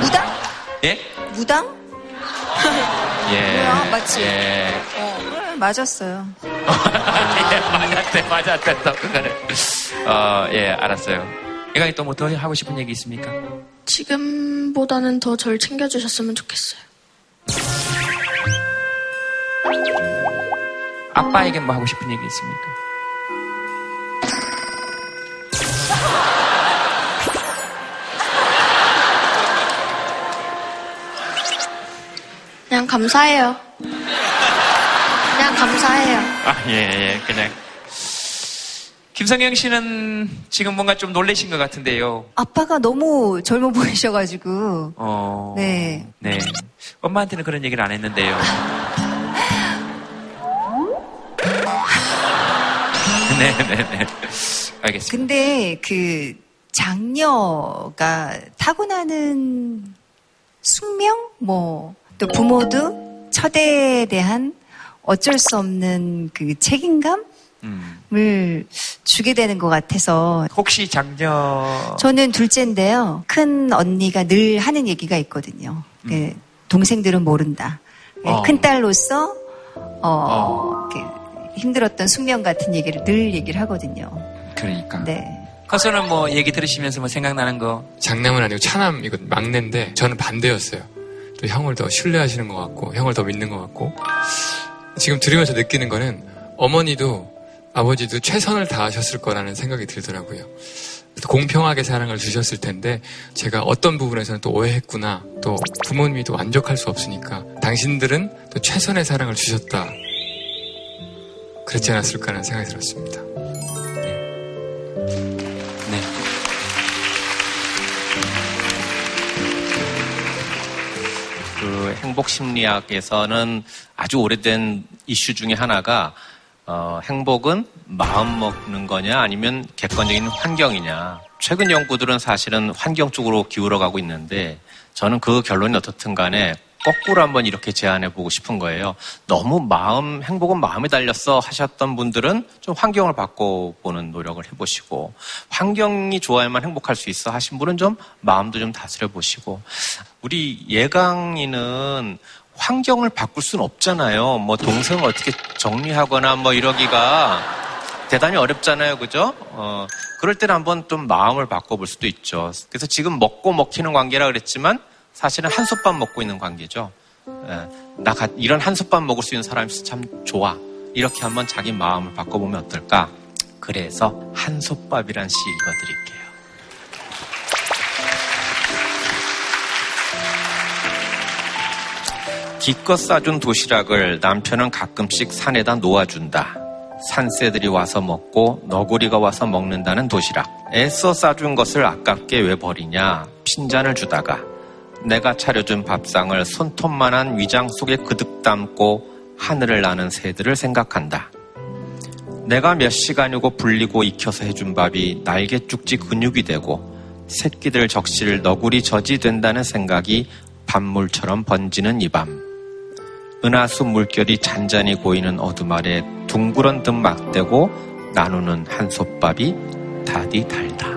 무당? 예? 무당? 예. 뭐야, 맞지? 예. 어, 그래, 맞았어요. 예, 맞았대, 맞았대, 또, 그거는. 어, 예, 알았어요. 얘가 또뭐 더 하고 싶은 얘기 있습니까? 지금보다는 더 절 챙겨주셨으면 좋겠어요. 아빠에게 뭐 하고 싶은 얘기 있습니까? 그냥 감사해요. 그냥 감사해요. 아, 예, 예, 그냥. 김성영 씨는 지금 뭔가 좀 놀라신 것 같은데요. 아빠가 너무 젊어 보이셔가지고. 어. 네. 네. 엄마한테는 그런 얘기를 안 했는데요. 네, 네, 네. 알겠습니다. 근데 그 장녀가 타고나는 숙명? 뭐, 또 부모도 첫애에 대한 어쩔 수 없는 그 책임감을 음. 주게 되는 것 같아서. 혹시 장녀. 저는 둘째인데요. 큰 언니가 늘 하는 얘기가 있거든요. 그 동생들은 모른다. 그 어. 큰 딸로서 어, 그 힘들었던 숙명 같은 얘기를 늘 얘기를 하거든요. 그러니까. 네. 커서는 뭐 얘기 들으시면서 뭐 생각나는 거. 장남은 아니고 차남 이거 막내인데 저는 반대였어요. 또 형을 더 신뢰하시는 것 같고 형을 더 믿는 것 같고 지금 들으면서 느끼는 거는 어머니도 아버지도 최선을 다하셨을 거라는 생각이 들더라고요. 공평하게 사랑을 주셨을 텐데 제가 어떤 부분에서는 또 오해했구나 또 부모님이 또 만족할 수 없으니까 당신들은 또 최선의 사랑을 주셨다 그렇지 않았을까 하는 생각이 들었습니다. 네. 그 행복 심리학에서는 아주 오래된 이슈 중에 하나가 어, 행복은 마음 먹는 거냐 아니면 객관적인 환경이냐. 최근 연구들은 사실은 환경 쪽으로 기울어 가고 있는데 저는 그 결론이 어떻든 간에 거꾸로 한번 이렇게 제안해 보고 싶은 거예요. 너무 마음, 행복은 마음에 달렸어 하셨던 분들은 좀 환경을 바꿔보는 노력을 해보시고 환경이 좋아야만 행복할 수 있어 하신 분은 좀 마음도 좀 다스려 보시고 우리 예강이는 환경을 바꿀 수는 없잖아요. 뭐 동생을 어떻게 정리하거나 뭐 이러기가 대단히 어렵잖아요. 그죠? 어, 그럴 때는 한번 좀 마음을 바꿔볼 수도 있죠. 그래서 지금 먹고 먹히는 관계라 그랬지만 사실은 한솥밥 먹고 있는 관계죠. 예, 나 가- 이런 한솥밥 먹을 수 있는 사람이 참 좋아. 이렇게 한번 자기 마음을 바꿔보면 어떨까? 그래서 한솥밥이란 시 읽어드릴게요. 기껏 싸준 도시락을 남편은 가끔씩 산에다 놓아준다. 산새들이 와서 먹고 너구리가 와서 먹는다는 도시락. 애써 싸준 것을 아깝게 왜 버리냐. 핀잔을 주다가 내가 차려준 밥상을 손톱만한 위장 속에 그득 담고 하늘을 나는 새들을 생각한다. 내가 몇 시간이고 불리고 익혀서 해준 밥이 날개 쭉지 근육이 되고 새끼들 적실 너구리 젖이 된다는 생각이 밤물처럼 번지는 이 밤. 은하수 물결이 잔잔히 고이는 어둠 아래 둥그런 듯 막대고 나누는 한솥밥이 다디 달다.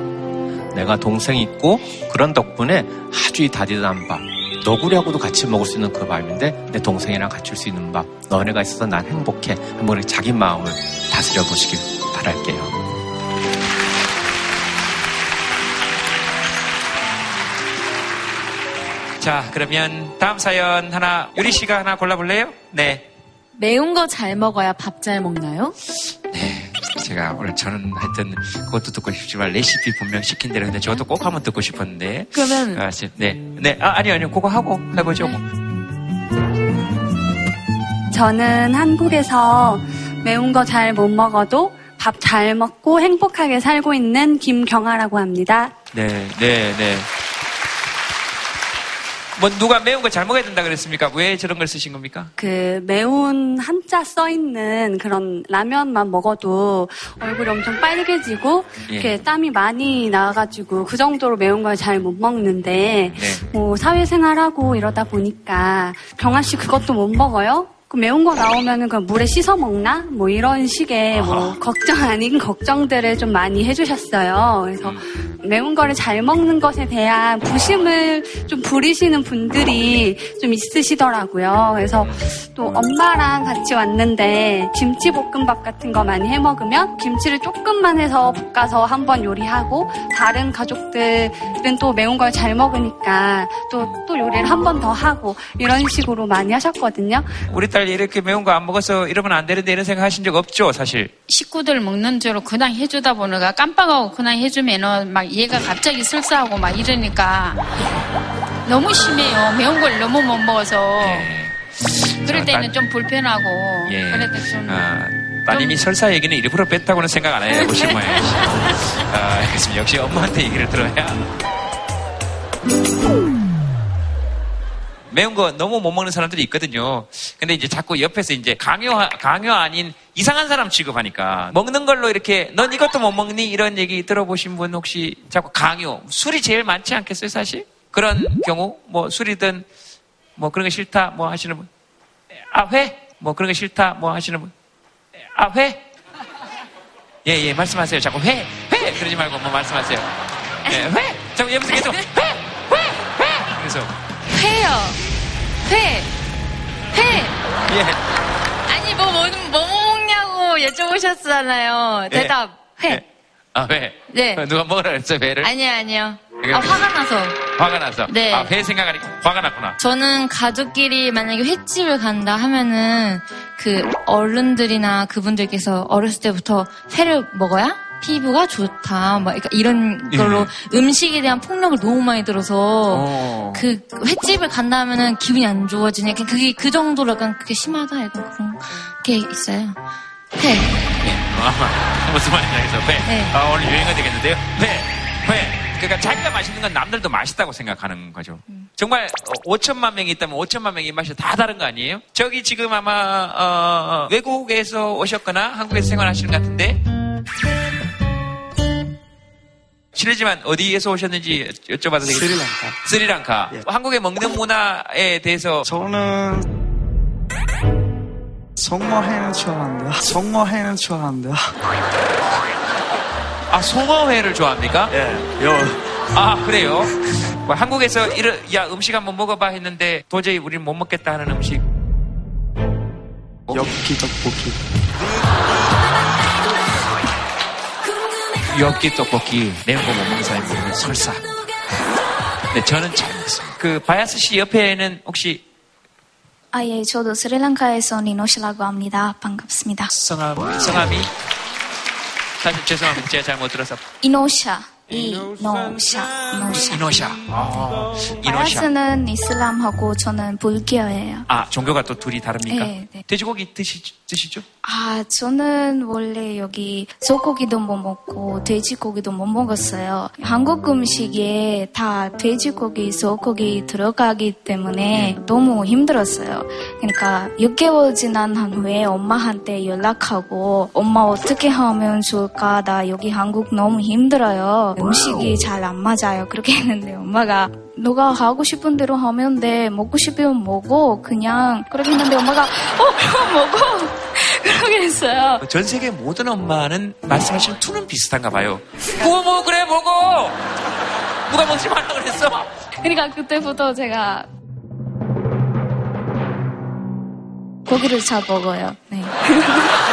내가 동생 있고 그런 덕분에 아주 이 다디단 밥. 너구리하고도 같이 먹을 수 있는 그 밥인데 내 동생이랑 같이 줄수 있는 밥. 너네가 있어서 난 행복해. 한번 자기 마음을 다스려 보시길 바랄게요. 자, 그러면 다음 사연 하나, 유리 씨가 하나 골라볼래요? 네. 매운 거 잘 먹어야 밥 잘 먹나요? 제가 오늘 저는 하여튼 그것도 듣고 싶지만 레시피 분명 시킨 대로 했는데 저것도 꼭 한번 듣고 싶었는데. 그러면- 아, 지- 네. 네. 아, 아니요, 아니요. 그거 하고 해보죠. 저는 한국에서 매운 거 잘 못 먹어도 밥 잘 먹고 행복하게 살고 있는 김경아라고 합니다. 네, 네, 네. 뭐 누가 매운 거잘 먹어야 된다 그랬습니까? 왜 저런 걸 쓰신 겁니까? 그 매운 한자 써 있는 그런 라면만 먹어도 얼굴이 엄청 빨개지고 예. 이렇게 땀이 많이 나가지고 그 정도로 매운 걸 잘 못 먹는데 네. 뭐 사회생활하고 이러다 보니까 경아 씨 그것도 못 먹어요? 그 매운 거 나오면은 그 물에 씻어 먹나? 뭐 이런 식의 뭐 걱정 아닌 걱정들을 좀 많이 해주셨어요. 그래서 매운 거를 잘 먹는 것에 대한 부심을 좀 부리시는 분들이 좀 있으시더라고요. 그래서 또 엄마랑 같이 왔는데 김치볶음밥 같은 거 많이 해 먹으면 김치를 조금만 해서 볶아서 한번 요리하고 다른 가족들은 또 매운 걸 잘 먹으니까 또, 또 요리를 한 번 더 하고 이런 식으로 많이 하셨거든요. 우리 딸 이렇게 매운 거 안 먹어서 이러면 안 되는데 이런 생각 하신 적 없죠, 사실? 식구들 먹는 대로 그냥 해주다 보니까 깜빡하고 그냥 해주면은 막 얘가 갑자기 설사하고 막 이러니까 너무 심해요. 매운 걸 너무 못 먹어서. 그럴 자, 때는 딸- 좀 불편하고. 예. 그래도 좀. 아, 따님이 설사 얘기는 일부러 뺐다고는 생각 안 해요, 모양이시. 아, 알겠습니다. 역시 엄마한테 얘기를 들어야. 매운 거 너무 못 먹는 사람들이 있거든요. 근데 이제 자꾸 옆에서 이제 강요, 강요 아닌 이상한 사람 취급하니까 먹는 걸로 이렇게 넌 이것도 못 먹니? 이런 얘기 들어보신 분 혹시 자꾸 강요. 술이 제일 많지 않겠어요, 사실? 그런 경우? 뭐 술이든 뭐 그런 거 싫다 뭐 하시는 분. 아, 회? 뭐 그런 거 싫다 뭐 하시는 분. 아, 회? 예, 예, 말씀하세요. 자꾸 회, 회! 그러지 말고 뭐 말씀하세요. 예, 회! 자꾸 옆에서 계속 회! 회! 회! 그래서, 회요. 회. 회. 예. 아니, 뭐, 뭐, 뭐 먹냐고 여쭤보셨잖아요. 예. 대답. 회. 아, 회? 네. 누가 먹으라 그랬어요, 회를? 아니요, 아니요. 아, 화가 나서. 화가 나서. 네. 아, 회 생각하니까 화가 났구나. 저는 가족끼리 만약에 횟집을 간다 하면은 그 어른들이나 그분들께서 어렸을 때부터 회를 먹어야 피부가 좋다. 막 그러니까 이런 걸로 음식에 대한 폭력을 너무 많이 들어서 어. 그 횟집을 간다 하면은 기분이 안 좋아지니까 그게 그 정도로 약간 그게 심하다 약간 그런 게 있어요. 회. 아, 무슨 말인지 알겠어. 회. 네. 아, 오늘 유행어 되겠는데요? 회. 회. 그러니까 자기가 맛있는 건 남들도 맛있다고 생각하는 거죠. 정말 5천만 명이 있다면 5천만 명의 맛이 다 다른 거 아니에요? 저기 지금 아마 어, 외국에서 오셨거나 한국에서 생활하시는 것 같은데 실례지만 어디에서 오셨는지 여쭤봐도 되겠어요? 스리랑카. 스리랑카. 한국의 먹는 문화에 대해서 저는 송어회는 좋아한다. 송어회는 좋아한다. 아 송어회를 좋아합니까? 예, 요. 아 그래요? 뭐 한국에서 이런 야 음식 한번 먹어봐 했는데 도저히 우리는 못 먹겠다 하는 음식 엽기 떡볶이. 엽기 떡볶이 매운 거 못 먹는 사람이 먹는 설사. 네 저는 잘 먹습니다. 그 바야스 씨 옆에는 혹시 아, 예, 저도 스리랑카에서 니노시라고 합니다. 반갑습니다. 성함 성함이 사실 죄송합니다 제가 잘 못 들어서 이노샤. 이노샤. 이노샤. 이노샤. 아, 이노샤. 바야스는 이슬람하고 저는 불교예요. 아 종교가 또 둘이 다릅니까? 네, 네. 돼지고기 드시, 드시죠? 아, 저는 원래 여기 소고기도 못 먹고 돼지고기도 못 먹었어요. 한국 음식에 다 돼지고기, 소고기 들어가기 때문에 너무 힘들었어요. 그러니까 6개월 지난 한 후에 엄마한테 연락하고 엄마 어떻게 하면 좋을까? 나 여기 한국 너무 힘들어요. 음식이 잘 안 맞아요. 그렇게 했는데 엄마가 너가 하고 싶은 대로 하면 돼. 먹고 싶으면 먹어. 그냥 그렇게 했는데 엄마가 어, 먹어. 그러게 했어요. 전 세계 모든 엄마는 말씀하신 투는 비슷한가 봐요. 뭐, 뭐, 그래, 먹어! 누가 먹지 말라 그랬어? 그러니까 그때부터 제가 고기를 잘 먹어요. 네.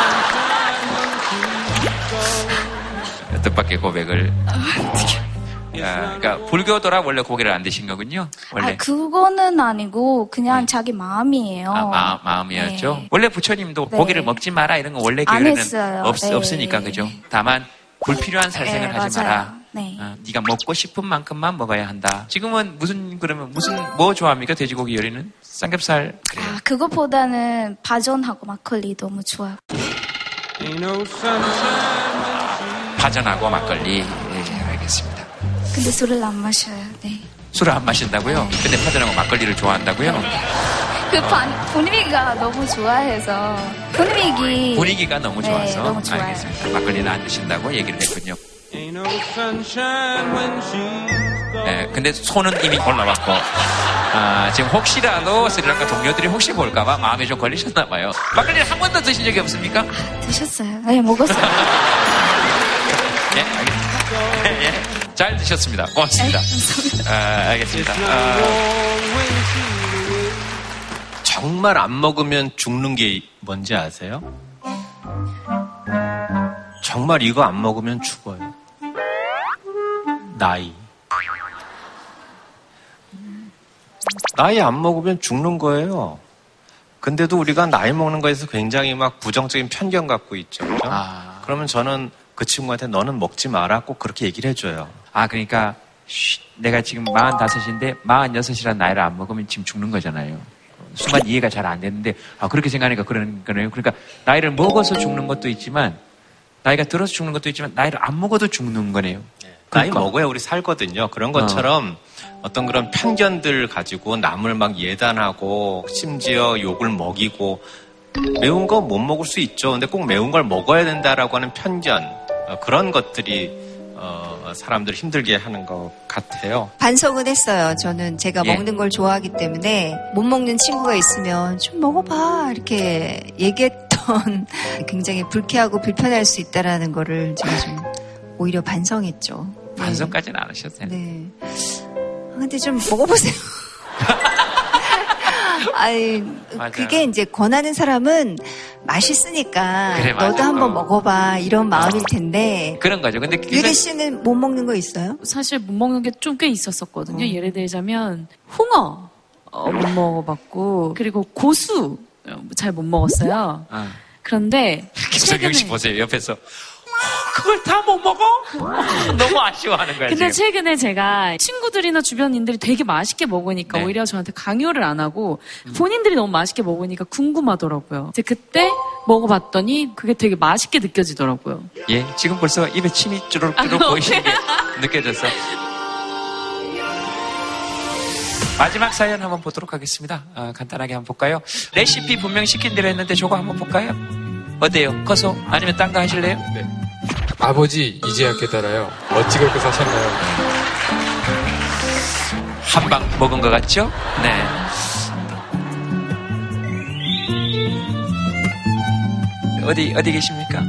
뜻밖의 고백을. 아, 그러니까 불교도라 원래 고기를 안 드신 거군요. 원래 아, 그거는 아니고 그냥 자기 마음이에요. 아, 마, 마음이었죠. 네. 원래 부처님도 네. 고기를 먹지 마라 이런 거 원래 안 교회는. 없, 네. 없으니까 그죠. 다만 불필요한 살생을 네, 하지 맞아요. 마라. 네. 어, 네가 먹고 싶은 만큼만 먹어야 한다. 지금은 무슨 그러면 무슨 뭐 좋아합니까 돼지고기 요리는 삼겹살 그래. 아, 그것보다는 바전하고 막걸리 너무 좋아요. 파전하고 막걸리. 네, 알겠습니다. 근데 술을 안 마셔요. 네. 술을 안 마신다고요? 근데 파전하고 막걸리를 좋아한다고요? 그 반- 분위기가 너무 좋아해서 분위기 분위기가 너무 네, 좋아서 너무 좋아요. 알겠습니다. 막걸리는 안 드신다고 얘기를 했군요. 네, 근데 손은 이미 올라왔고 아, 지금 혹시라도 스리랑카 동료들이 혹시 볼까봐 마음에 좀 걸리셨나 봐요. 막걸리를 한 번도 드신 적이 없습니까? 드셨어요? 네, 먹었어요. 예, 알겠습니다. 예, 예. 잘 드셨습니다. 고맙습니다. 아, 알겠습니다. 아, 정말 안 먹으면 죽는 게 뭔지 아세요? 정말 이거 안 먹으면 죽어요. 나이. 나이 안 먹으면 죽는 거예요. 근데도 우리가 나이 먹는 거에서 굉장히 막 부정적인 편견 갖고 있죠. 그죠? 그러면 저는 그 친구한테 너는 먹지 마라 꼭 그렇게 얘기를 해줘요. 아, 그러니까 쉿, 내가 지금 45인데 46이라는 나이를 안 먹으면 지금 죽는 거잖아요. 순간 이해가 잘 안 되는데 아, 그렇게 생각하니까 그런 거네요. 그러니까 나이를 먹어서 죽는 것도 있지만 나이가 들어서 죽는 것도 있지만 나이를 안 먹어도 죽는 거네요. 나이 먹어야 우리 살거든요. 그런 것처럼 어. 떤 그런 편견들 가지고 남을 막 예단하고 심지어 욕을 먹이고 매운 거 못 먹을 수 있죠. 근데 꼭 매운 걸 먹어야 된다라고 하는 편견 어, 그런 것들이 어, 사람들 을 힘들게 하는 것 같아요. 반성은 했어요. 저는 제가 예. 먹는 걸 좋아하기 때문에 못 먹는 친구가 있으면 좀 먹어봐 이렇게 얘기했던 굉장히 불쾌하고 불편할 수 있다라는 거를 제가 좀 오히려 반성했죠. 반성까지는 안 하셨어요. 네. 아, 근데 좀 먹어보세요. 아이. 그게 이제 권하는 사람은 맛있으니까 그래, 맞아. 너도 한번 어. 먹어봐 이런 마음일 텐데 그런 거죠. 근데 유리 씨는 못 먹는 거 있어요? 사실 못 먹는 게 좀 꽤 있었었거든요. 어. 예를 들자면 홍어 어, 못 먹어봤고 그리고 고수 어, 잘못 먹었어요. 아. 그런데 씨 보세요. 옆에서 그걸 다 못 먹어? 너무 아쉬워하는 거야 근데 지금. 최근에 제가 친구들이나 주변인들이 되게 맛있게 먹으니까 네. 오히려 저한테 강요를 안 하고 본인들이 너무 맛있게 먹으니까 궁금하더라고요. 이제 그때 먹어봤더니 그게 되게 맛있게 느껴지더라고요. 예, 지금 벌써 입에 침이 쭈르륵 아, 보이시는 게 느껴졌어. 마지막 사연 한번 보도록 하겠습니다. 아, 간단하게 한번 볼까요? 레시피 분명 시킨 대로 했는데 저거 한번 볼까요? 어때요? 커서? 아니면 딴 거 하실래요? 네. 아버지 이제야 깨달아요. 어찌 그렇게 사셨나요? 한 방 먹은 것 같죠? 네. 어디, 어디 계십니까?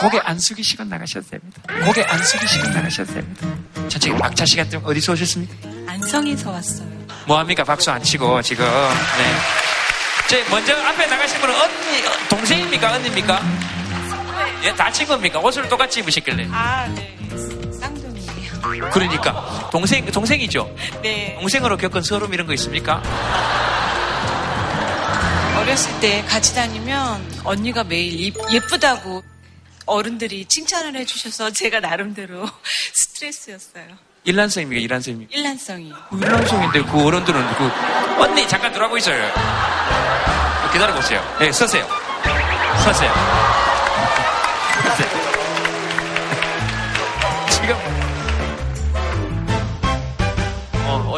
고개 안 숙이시고 나가셔도 됩니다. 고개 안 숙이시고 나가셔도 됩니다. 저쪽에 박자 시간 때 어디서 오셨습니까? 안성에서 왔어요. 뭐합니까? 박수 안 치고, 지금. 네. 제 먼저 앞에 나가신 분은 언니, 어, 동생입니까? 언니입니까? 예, 다 친구입니까? 옷을 똑같이 입으셨길래. 아, 네. 쌍둥이에요. 그러니까. 동생, 동생이죠? 네. 동생으로 겪은 서름 이런 거 있습니까? 어렸을 때 같이 다니면 언니가 매일 예- 예쁘다고 어른들이 칭찬을 해주셔서 제가 나름대로 스트레스였어요. 일란성입니까? 일란성입니까? 일란성이. 일란성인데 그 어른들은 그, 언니, 잠깐 들어가고 있어요. 기다려보세요. 네. 서세요. 서세요.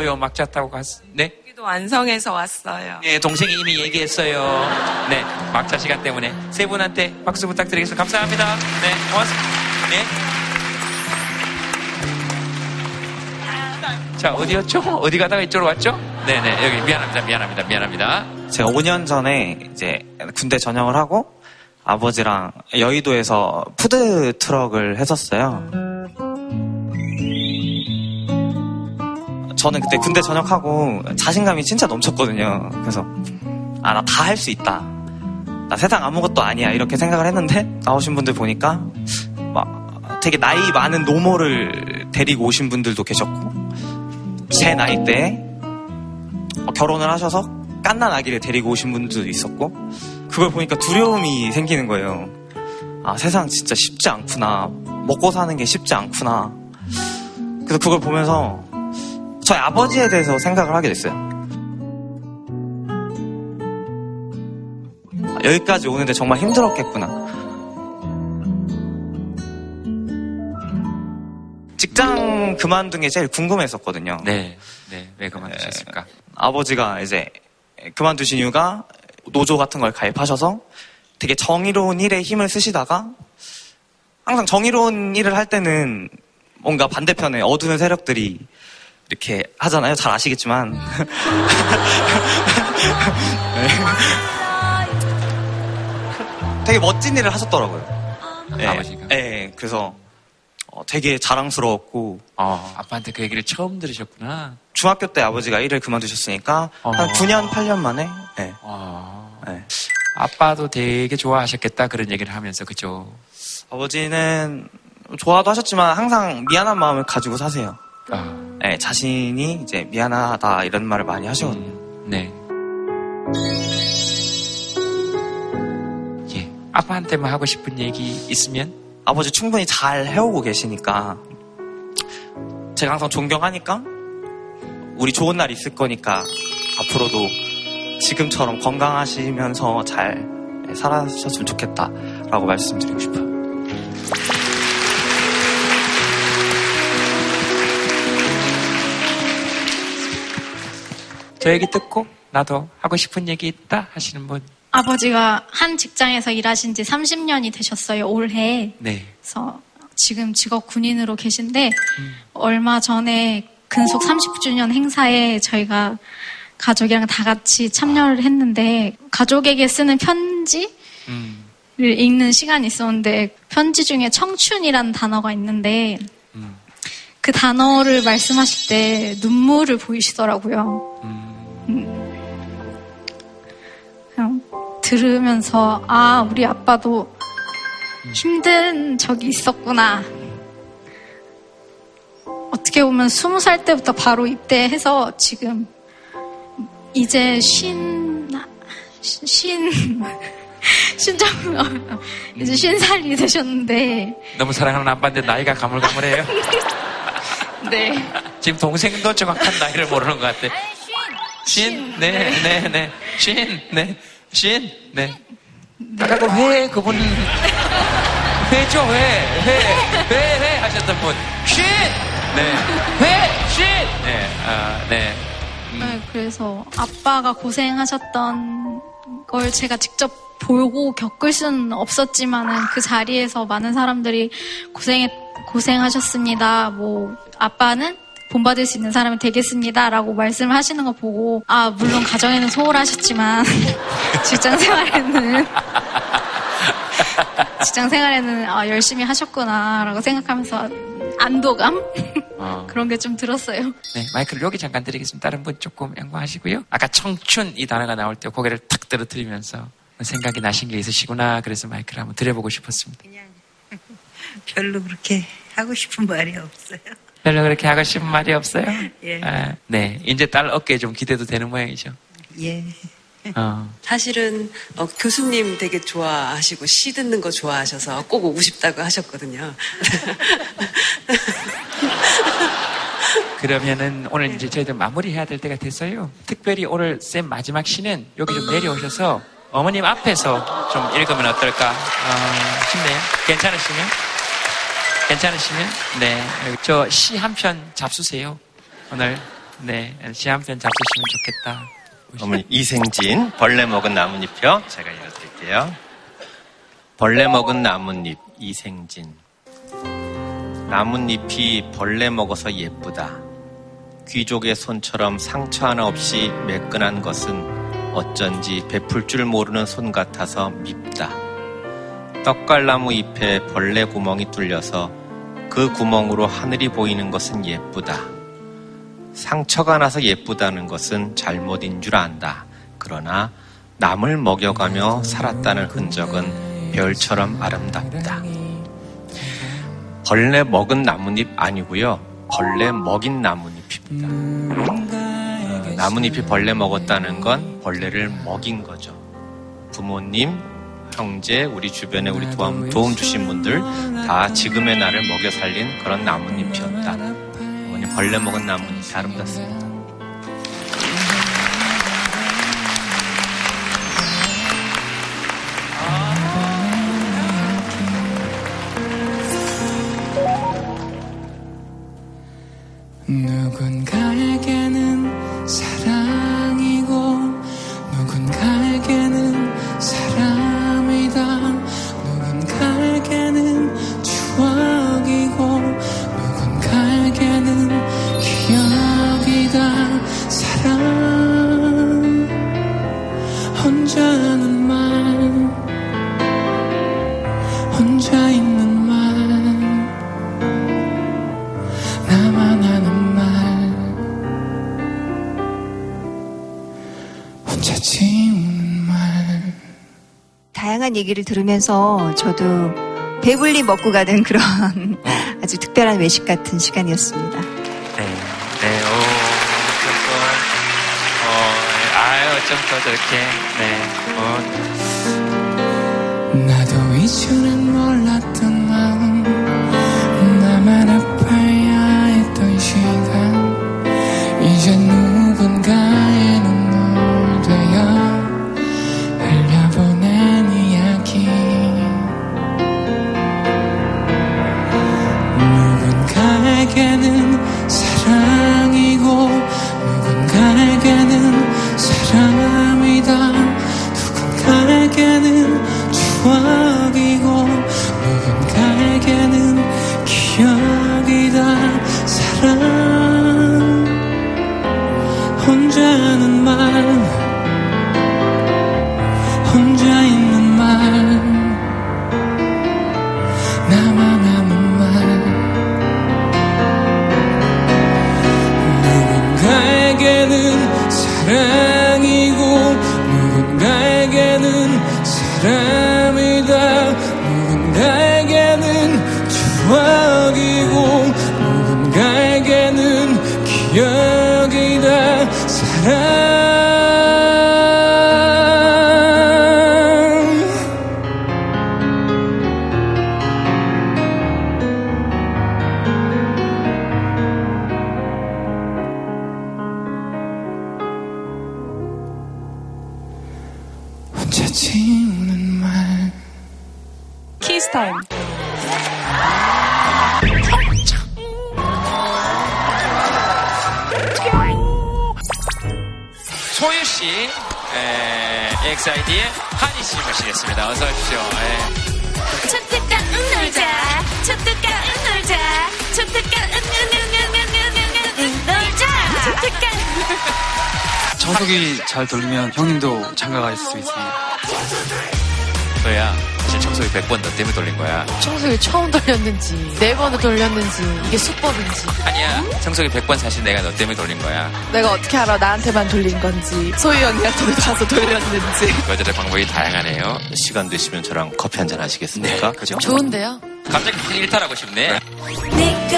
어, 어여, 막자 타고 갔어. 네? 여기도 안성에서 왔어요. 네, 동생이 이미 얘기했어요. 네, 막차 시간 때문에 세 분한테 박수 부탁드리겠습니다. 감사합니다. 네, 고맙습니다. 네. 자, 어디였죠? 어디 가다가 이쪽으로 왔죠? 네네, 여기 미안합니다, 미안합니다, 미안합니다. 제가 5년 전에 이제 군대 전역을 하고 아버지랑 여의도에서 푸드 트럭을 했었어요. 저는 그때 군대 전역하고 자신감이 진짜 넘쳤거든요. 그래서 아 나 다 할 수 있다. 나 세상 아무것도 아니야 이렇게 생각을 했는데 나오신 분들 보니까 막 되게 나이 많은 노모를 데리고 오신 분들도 계셨고 제 나이 때 어, 결혼을 하셔서 깐난 아기를 데리고 오신 분들도 있었고 그걸 보니까 두려움이 생기는 거예요. 아 세상 진짜 쉽지 않구나. 먹고 사는 게 쉽지 않구나. 그래서 그걸 보면서 저희 아버지에 대해서 생각을 하게 됐어요. 아, 여기까지 오는데 정말 힘들었겠구나. 직장 그만둔 게 제일 궁금했었거든요. 네, 네, 왜 그만두셨을까? 아버지가 이제 그만두신 이유가 노조 같은 걸 가입하셔서 되게 정의로운 일에 힘을 쓰시다가 항상 정의로운 일을 할 때는 뭔가 반대편에 어두운 세력들이 이렇게 하잖아요. 잘 아시겠지만. 네. 되게 멋진 일을 하셨더라고요. 네, 아버지가? 네, 그래서 어, 되게 자랑스러웠고. 어, 아빠한테 그 얘기를 처음 들으셨구나. 중학교 때 아버지가 일을 그만두셨으니까 한 어. 9년, 8년 만에. 네. 네. 아빠도 되게 좋아하셨겠다 그런 얘기를 하면서 그죠? 아버지는 좋아도 하셨지만 항상 미안한 마음을 가지고 사세요. 아. 네, 자신이 이제 미안하다 이런 말을 많이 하시거든요. 네. 예. 아빠한테만 하고 싶은 얘기 있으면? 아버지 충분히 잘 해오고 계시니까 제가 항상 존경하니까 우리 좋은 날 있을 거니까 앞으로도 지금처럼 건강하시면서 잘 살아셨으면 좋겠다라고 말씀드리고 싶어요. 저 얘기 듣고 나도 하고 싶은 얘기 있다 하시는 분. 아버지가 한 직장에서 일하신 지 30년이 되셨어요, 올해. 네. 그래서 지금 직업 군인으로 계신데, 얼마 전에 근속 30주년 행사에 저희가 가족이랑 다 같이 참여를 했는데, 가족에게 쓰는 편지를 읽는 시간이 있었는데, 편지 중에 청춘이라는 단어가 있는데, 그 단어를 말씀하실 때 눈물을 보이시더라고요. 들으면서 아 우리 아빠도 힘든 적이 있었구나. 어떻게 보면 스무 살 때부터 바로 입대해서 지금 이제 신, 신, 신정, 이제 신살이 되셨는데, 너무 사랑하는 아빠인데 나이가 가물가물해요. 네. 지금 동생도 정확한 나이를 모르는 것 같아. 신, 네, 네, 네. 신, 네. 신, 네. 아까 그 회, 그분, 회죠, 회, 회, 회, 회 하셨던 분. 신! 네. 회, 신! 네, 아, 네. 네, 그래서 아빠가 고생하셨던 걸 제가 직접 보고 겪을 수는 없었지만은 그 자리에서 많은 사람들이 고생했, 고생하셨습니다. 뭐, 아빠는 본받을 수 있는 사람이 되겠습니다라고 말씀을 하시는 거 보고 아 물론 가정에는 소홀하셨지만 직장 생활에는 직장 생활에는 아, 열심히 하셨구나라고 생각하면서 안도감 어. 그런 게 좀 들었어요. 네, 마이크를 여기 잠깐 드리겠습니다. 다른 분 조금 양보하시고요. 아까 청춘 이 단어가 나올 때 고개를 탁 떨어뜨리면서 생각이 나신 게 있으시구나. 그래서 마이크를 한번 드려보고 싶었습니다. 별로 그렇게 하고 싶은 말이 없어요. 별로 그렇게 하고 싶은 말이 없어요? 예. 아, 네, 이제 딸 어깨에 좀 기대도 되는 모양이죠. 예. 어. 사실은 어, 교수님 되게 좋아하시고 시 듣는 거 좋아하셔서 꼭 오고 싶다고 하셨거든요. 그러면은 오늘 이제 저희들 마무리해야 될 때가 됐어요. 특별히 오늘 쌤 마지막 시는 여기 좀 내려오셔서 어머님 앞에서 좀 읽으면 어떨까 어, 싶네요. 괜찮으시면? 괜찮으시면? 네. 저 시 한 편 잡수세요. 오늘. 네. 시 한 편 잡수시면 좋겠다. 어머니 이생진 벌레 먹은 나뭇잎이요. 제가 읽어드릴게요. 벌레 먹은 나뭇잎 이생진 나뭇잎이 벌레 먹어서 예쁘다. 귀족의 손처럼 상처 하나 없이 매끈한 것은 어쩐지 베풀 줄 모르는 손 같아서 밉다. 떡갈나무 잎에 벌레 구멍이 뚫려서 그 구멍으로 하늘이 보이는 것은 예쁘다. 상처가 나서 예쁘다는 것은 잘못인 줄 안다. 그러나 남을 먹여가며 살았다는 흔적은 별처럼 아름답다. 벌레 먹은 나뭇잎 아니고요. 벌레 먹인 나뭇잎입니다. 어, 나뭇잎이 벌레 먹었다는 건 벌레를 먹인 거죠. 부모님, 형제, 우리 주변에 우리 도움, 도움 주신 분들 다 지금의 나를 먹여 살린 그런 나뭇잎이었다. 어머니 벌레 먹은 나뭇잎이 아름답습니다. 얘기를 들으면서 저도 배불리 먹고 가는 그런 아주 특별한 외식 같은 시간이었습니다. 네, 네, 오, 또, 어, 아유, 어쩜 또 저렇게, 네, 어, 때문에 돌린 거야. 청소기 처음 돌렸는지 네 번을 돌렸는지 이게 수법인지 아니야, 청소기 100번 사실 내가 너 때문에 돌린 거야. 내가 어떻게 알아 나한테만 돌린 건지 소희 언니가 돌 가서 돌렸는지 여자들 방법이 다양하네요. 시간 되시면 저랑 커피 한 잔 하시겠습니까? 그죠? 좋은데요? 갑자기 일탈하고 싶네. 네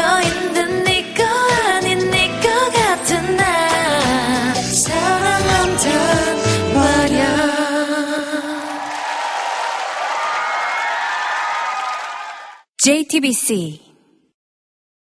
JTBC